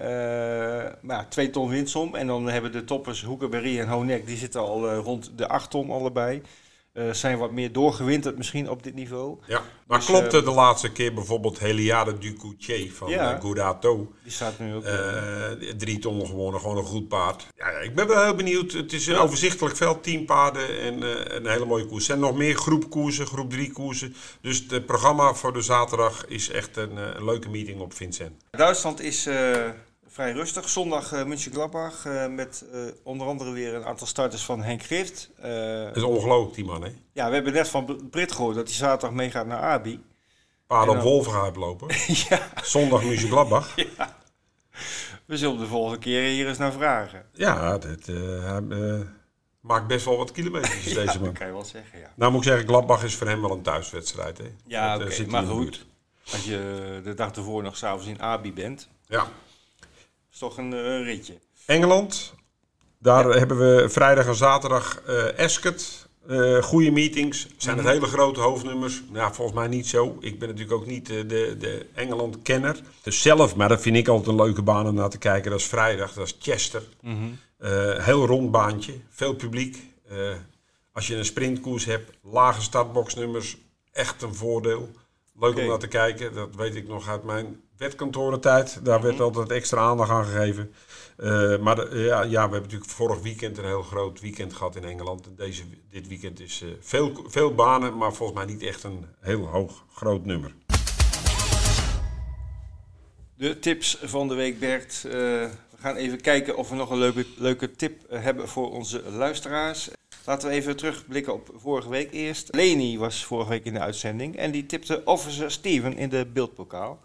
maar ja, twee ton winstsom. En dan hebben de toppers Hoekerberry en Honek, die zitten al rond de acht ton allebei. Uh, zijn wat meer doorgewinterd misschien op dit niveau. Ja, maar dus, klopt uh, de laatste keer bijvoorbeeld Heliade du Coutier van ja, uh? Die staat nu ook. drie ton gewonnen, gewoon een goed paard. Ja, ik ben wel heel benieuwd. Het is een ja. overzichtelijk veld, tien paarden en een hele mooie koers. Er zijn nog meer groepkoersen, groep drie koersen. Dus het programma voor de zaterdag is echt een, een leuke meeting op Vincent. Duitsland is vrij rustig. Zondag uh, München Gladbach uh, met uh, onder andere weer een aantal starters van Henk Grift. dat is ongelooflijk die man hè? Ja, we hebben net van Brit gehoord dat hij zaterdag meegaat naar Abi. Paard op Wolven uitlopen. *laughs* ja. Zondag München Gladbach. *laughs* ja. We zullen de volgende keer hier eens naar vragen. Ja, dat, hij maakt best wel wat kilometers *laughs* deze man. dat kan je wel zeggen, ja. Nou moet ik zeggen, Gladbach is voor hem wel een thuiswedstrijd hè? Ja, oké, okay, maar goed. Als je de dag ervoor nog s'avonds in Abi bent. Ja toch een, een ritje. Engeland. Daar ja. hebben we vrijdag en zaterdag uh, Ascot. Uh, goede meetings. Zijn het hele grote hoofdnummers? Nou, volgens mij niet zo. Ik ben natuurlijk ook niet de, de Engeland-kenner. Dus zelf, maar dat vind ik altijd een leuke baan om naar te kijken. Dat is vrijdag, dat is Chester. Mm -hmm. uh, heel rond baantje, veel publiek. als je een sprintkoers hebt, lage startboxnummers, echt een voordeel. Leuk okay. om naar te kijken, dat weet ik nog uit mijn wetkantorentijd. Daar mm -hmm. werd altijd extra aandacht aan gegeven. Uh, maar de, ja, ja, we hebben natuurlijk vorig weekend een heel groot weekend gehad in Engeland. Deze, dit weekend is uh, veel, veel banen, maar volgens mij niet echt een heel hoog groot nummer. De tips van de week, Bert. Uh, we gaan even kijken of we nog een leuke, leuke tip hebben voor onze luisteraars. Laten we even terugblikken op vorige week eerst. Leni was vorige week in de uitzending en die tipte Officer Steven in de beeldpokaal.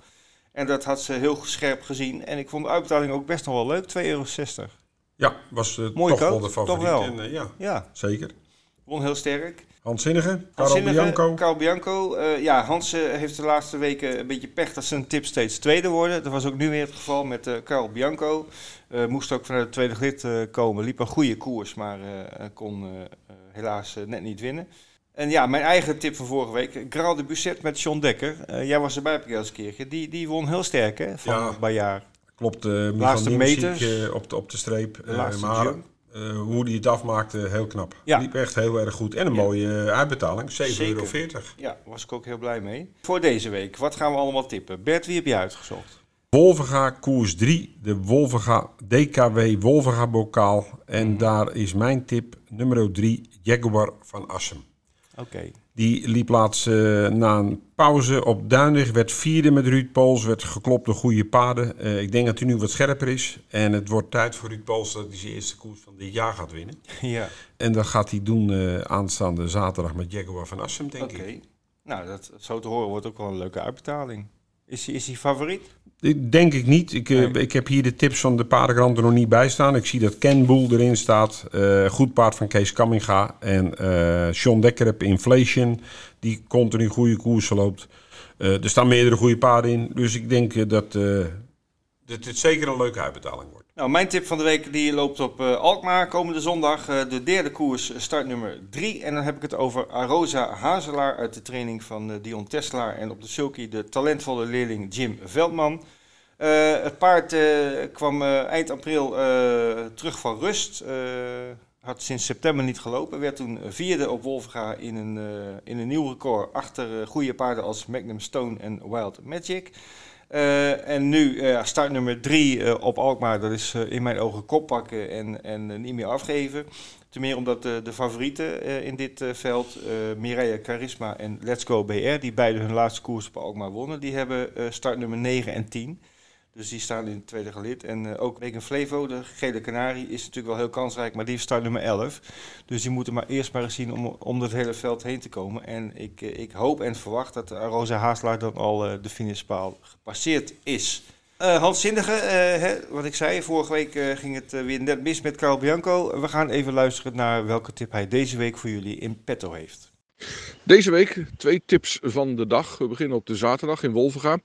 En dat had ze heel scherp gezien. En ik vond de uitbetaling ook best nog wel leuk, 2,60 euro. Ja, was uh, Mooie toch wel de favoriet. toch wel. En, uh, ja, Ja, zeker. won heel sterk. Hans Zinnige, Hans Carlo Bianco. Carl Bianco. Eh, ja, Hans eh, heeft de laatste weken een beetje pech dat zijn tip steeds tweede worden. Dat was ook nu weer het geval met eh Carl Bianco. Eh, moest ook vanuit het tweede lid eh, komen. Liep een goede koers, maar eh, kon helaas net niet winnen. En ja, mijn eigen tip van vorige week. Graal de Busset met John Dekker. Jij was erbij op Keertje. Die, die won heel sterk hè, van Ja. Bajaar. Klopt, Michael Laatste meters. op, de, op de streep. De laatste maar hoe hij het afmaakte, heel knap. Ja. Liep echt heel erg goed. En een Ja. mooie uitbetaling, 7,40 Zeker. euro. Ja, was ik ook heel blij mee. Voor deze week, wat gaan we allemaal tippen? Bert, wie heb je uitgezocht? Wolvenga koers 3, de Wolvenga DKW Wolvenga bokaal. En Mhm. daar is mijn tip nummer 3, Jaguar van Assem. Oké. Die liep laatst eh, na een pauze op Duinig, werd vierde met Ruud Pools, werd geklopt door goede paden. Eh, ik denk dat hij nu wat scherper is. En het wordt tijd voor Ruud Pools dat hij zijn eerste koers van dit jaar gaat winnen. *laughs* Ja, En dat gaat hij doen eh, aanstaande zaterdag met Jaguar van Assem, denk oké. ik. Nou, dat, zo te horen wordt ook wel een leuke uitbetaling. Is hij is hij favoriet? Denk ik niet. Ik, eh, Nee. ik heb hier de tips van de paardenkrant er nog niet bij staan. Ik zie dat Ken Boel erin staat. Eh, goed paard van Kees Kamminga. En eh Sean Dekker heb Inflation. Die continu goede koersen loopt. Er staan meerdere goede paarden in. Dus ik denk dat, dat dit zeker een leuke uitbetaling wordt. Nou, mijn tip van de week die loopt op eh, Alkmaar komende zondag. Eh, de derde koers, eh, start nummer 3. En dan heb ik het over Arosa Hazelaar uit de training van eh, Dion Teslaar. En op de sulky de talentvolle leerling Jim Veldman. Het paard kwam eind april terug van rust. Had sinds september niet gelopen. Werd toen vierde op Wolfga in een, in een nieuw record. Achter goede paarden als Magnum Stone en Wild Magic. Eh, en nu eh, start nummer drie eh, op Alkmaar. Dat is in mijn ogen kop pakken en, en niet meer afgeven. Ten meer omdat de, favorieten in dit veld, Mireille Charisma en Let's Go BR, die beide hun laatste koers op Alkmaar wonnen, die hebben start nummer 9 en 10. Dus die staan in het tweede gelid. En eh, ook Megan Flevo, de gele kanarie, is natuurlijk wel heel kansrijk, maar die start nummer 11. Dus die moeten maar eerst maar eens zien om, om dat hele veld heen te komen. En ik, eh, ik hoop en verwacht dat Rosa Haaselaar dan al eh, de finishpaal gepasseerd is. Hans Zindige, eh, hè, wat ik zei, vorige week ging het weer net mis met Carl Bianco. We gaan even luisteren naar welke tip hij deze week voor jullie in petto heeft. Deze week twee tips van de dag. We beginnen op de zaterdag in Wolvenga.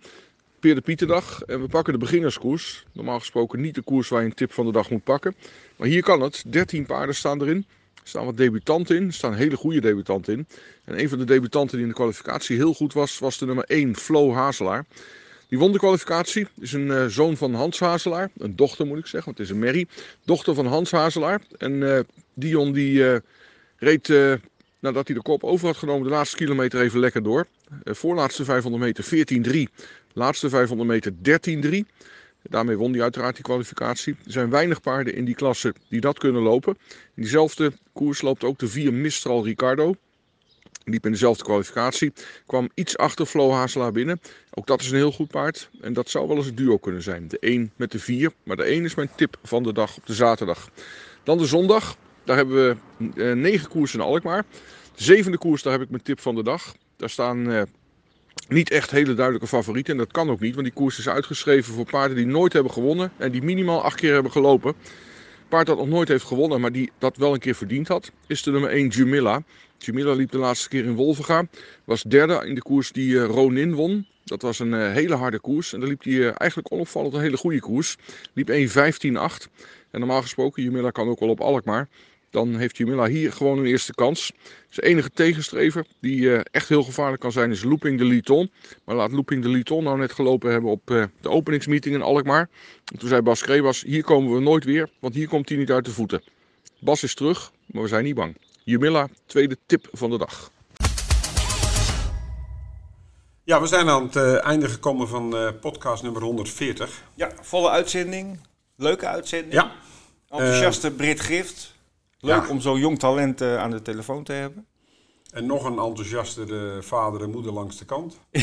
Peer de Pieterdag. En we pakken de beginnerskoers. Normaal gesproken niet de koers waar je een tip van de dag moet pakken. Maar hier kan het. 13 paarden staan erin. Er staan wat debutanten in. Er staan hele goede debutanten in. En een van de debutanten die in de kwalificatie heel goed was, was de nummer 1, Flo Hazelaar. Die won de kwalificatie. Is een eh, zoon van Hans Hazelaar. Een dochter moet ik zeggen, want het is een merrie. Dochter van Hans Hazelaar. En eh, Dion die eh, reed nadat hij de kop over had genomen, de laatste kilometer even lekker door. Voorlaatste 500 meter 14-3, laatste 500 meter 13-3. Daarmee won hij uiteraard die kwalificatie. Er zijn weinig paarden in die klasse die dat kunnen lopen. In diezelfde koers loopt ook de 4 Mistral Ricardo. Liep in dezelfde kwalificatie. Kwam iets achter Flo Hazelaar binnen. Ook dat is een heel goed paard. En dat zou wel eens een duo kunnen zijn. De 1 met de 4. Maar de 1 is mijn tip van de dag op de zaterdag. Dan de zondag. Daar hebben we eh, negen koersen in Alkmaar. De zevende koers, daar heb ik mijn tip van de dag. Daar staan eh, niet echt hele duidelijke favorieten. En dat kan ook niet, want die koers is uitgeschreven voor paarden die nooit hebben gewonnen. En die minimaal acht keer hebben gelopen. Paard dat nog nooit heeft gewonnen, maar die dat wel een keer verdiend had, is de nummer 1 Jumilla. Jumilla liep de laatste keer in Wolvenga. Was derde in de koers die eh, Ronin won. Dat was een eh, hele harde koers. En daar liep hij eh, eigenlijk onopvallend een hele goede koers. Liep 1.15.8. En normaal gesproken, Jumilla kan ook wel op Alkmaar. Dan heeft Jumilla hier gewoon een eerste kans. Zijn enige tegenstrever die eh, echt heel gevaarlijk kan zijn is Looping de Liton. Maar laat Looping de Liton nou net gelopen hebben op eh, de openingsmeeting in Alkmaar. En toen zei Bas Krebas, hier komen we nooit weer, want hier komt hij niet uit de voeten. Bas is terug, maar we zijn niet bang. Jumilla, tweede tip van de dag. Ja, we zijn aan het eh, einde gekomen van eh, podcast nummer 140. Ja, volle uitzending. Leuke uitzending. Ja, Enthousiaste Brit Gift. Leuk Ja. om zo'n jong talent eh, aan de telefoon te hebben. en nog een enthousiastere vader en moeder langs de kant. *laughs*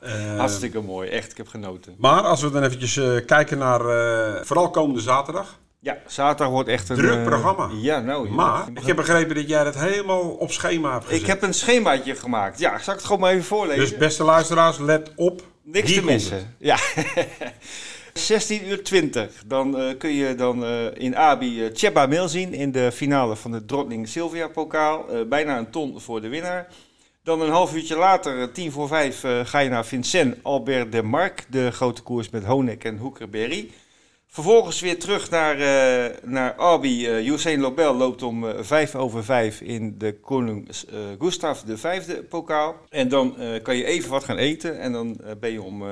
Eh, Hartstikke mooi, echt. Ik heb genoten. Maar als we dan eventjes eh, kijken naar eh, vooral komende zaterdag. Ja, zaterdag wordt echt een... Druk programma. Ja, nou. ja. Maar ik heb begrepen dat jij het helemaal op schema hebt gezet. Ik heb een schemaatje gemaakt. Ja, zal ik het gewoon maar even voorlezen? Dus beste luisteraars, let op. Niks te missen. Ja. *laughs* 16 uur 20. Dan uh, kun je dan uh, in Abi uh, Cheba Mil zien in de finale van de Drottning Sylvia pokaal. bijna een ton voor de winnaar. Dan een half uurtje later, tien voor vijf, ga je naar Vincent Albert de Marc. De grote koers met Honek en Hoeker Berry. Vervolgens weer terug naar, naar Albi. Uh, Usain Lobel loopt om vijf over vijf in de Koning Gustav de vijfde pokaal. En dan kan je even wat gaan eten en dan ben je om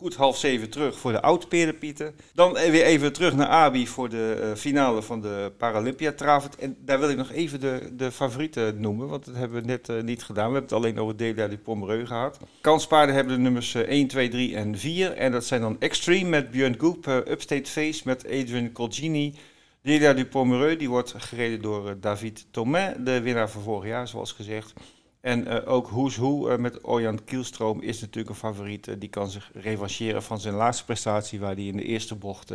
goed half zeven terug voor de oud Perenpieten. Dan weer even terug naar Abi voor de uh, finale van de Paralympia Travert. En daar wil ik nog even de, de favorieten noemen, want dat hebben we net uh, niet gedaan. We hebben het alleen over Delia du Pomereux gehad. Kanspaarden hebben de nummers uh, 1, 2, 3 en 4. En dat zijn dan Extreme met Björn Goep, Upstate Face met Adrian Colgini. Delia du Pomereux, die wordt gereden door David Thomain, de winnaar van vorig jaar, zoals gezegd. En uh, ook Who's Who uh, met Orjan Kielstroom is natuurlijk een favoriet. Uh, die kan zich revancheren van zijn laatste prestatie, waar hij in de eerste bocht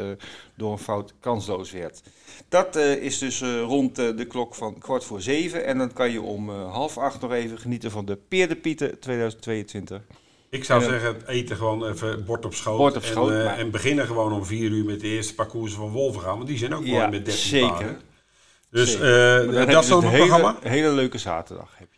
door een fout kansloos werd. Dat is dus rond de klok van kwart voor zeven. En dan kan je om half acht nog even genieten van de Peerdepieten 2022. Ik zou en, zeggen, eten gewoon even bord op schoot. Bord op schoot en, en, beginnen gewoon om vier uur met de eerste parcoursen van Wolvengaan. Want die zijn ook ja, mooi met 13 zeker. paarden. Dus dat is zo'n programma. Een hele leuke zaterdag heb je.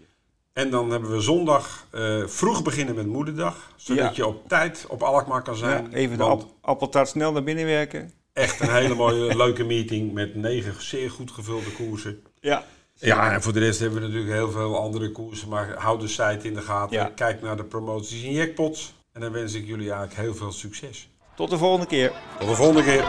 En dan hebben we zondag uh, vroeg beginnen met moederdag. Zodat ja. je op tijd op Alkmaar kan zijn. Ja, even de app appeltaart snel naar binnen werken. Echt een hele *laughs* mooie, leuke meeting met negen zeer goed gevulde koersen. Ja. Ja, en voor de rest hebben we natuurlijk heel veel andere koersen. Maar houd de site in de gaten. Ja. Kijk naar de promoties in jackpots. En dan wens ik jullie eigenlijk heel veel succes. Tot de volgende keer. Tot de volgende keer.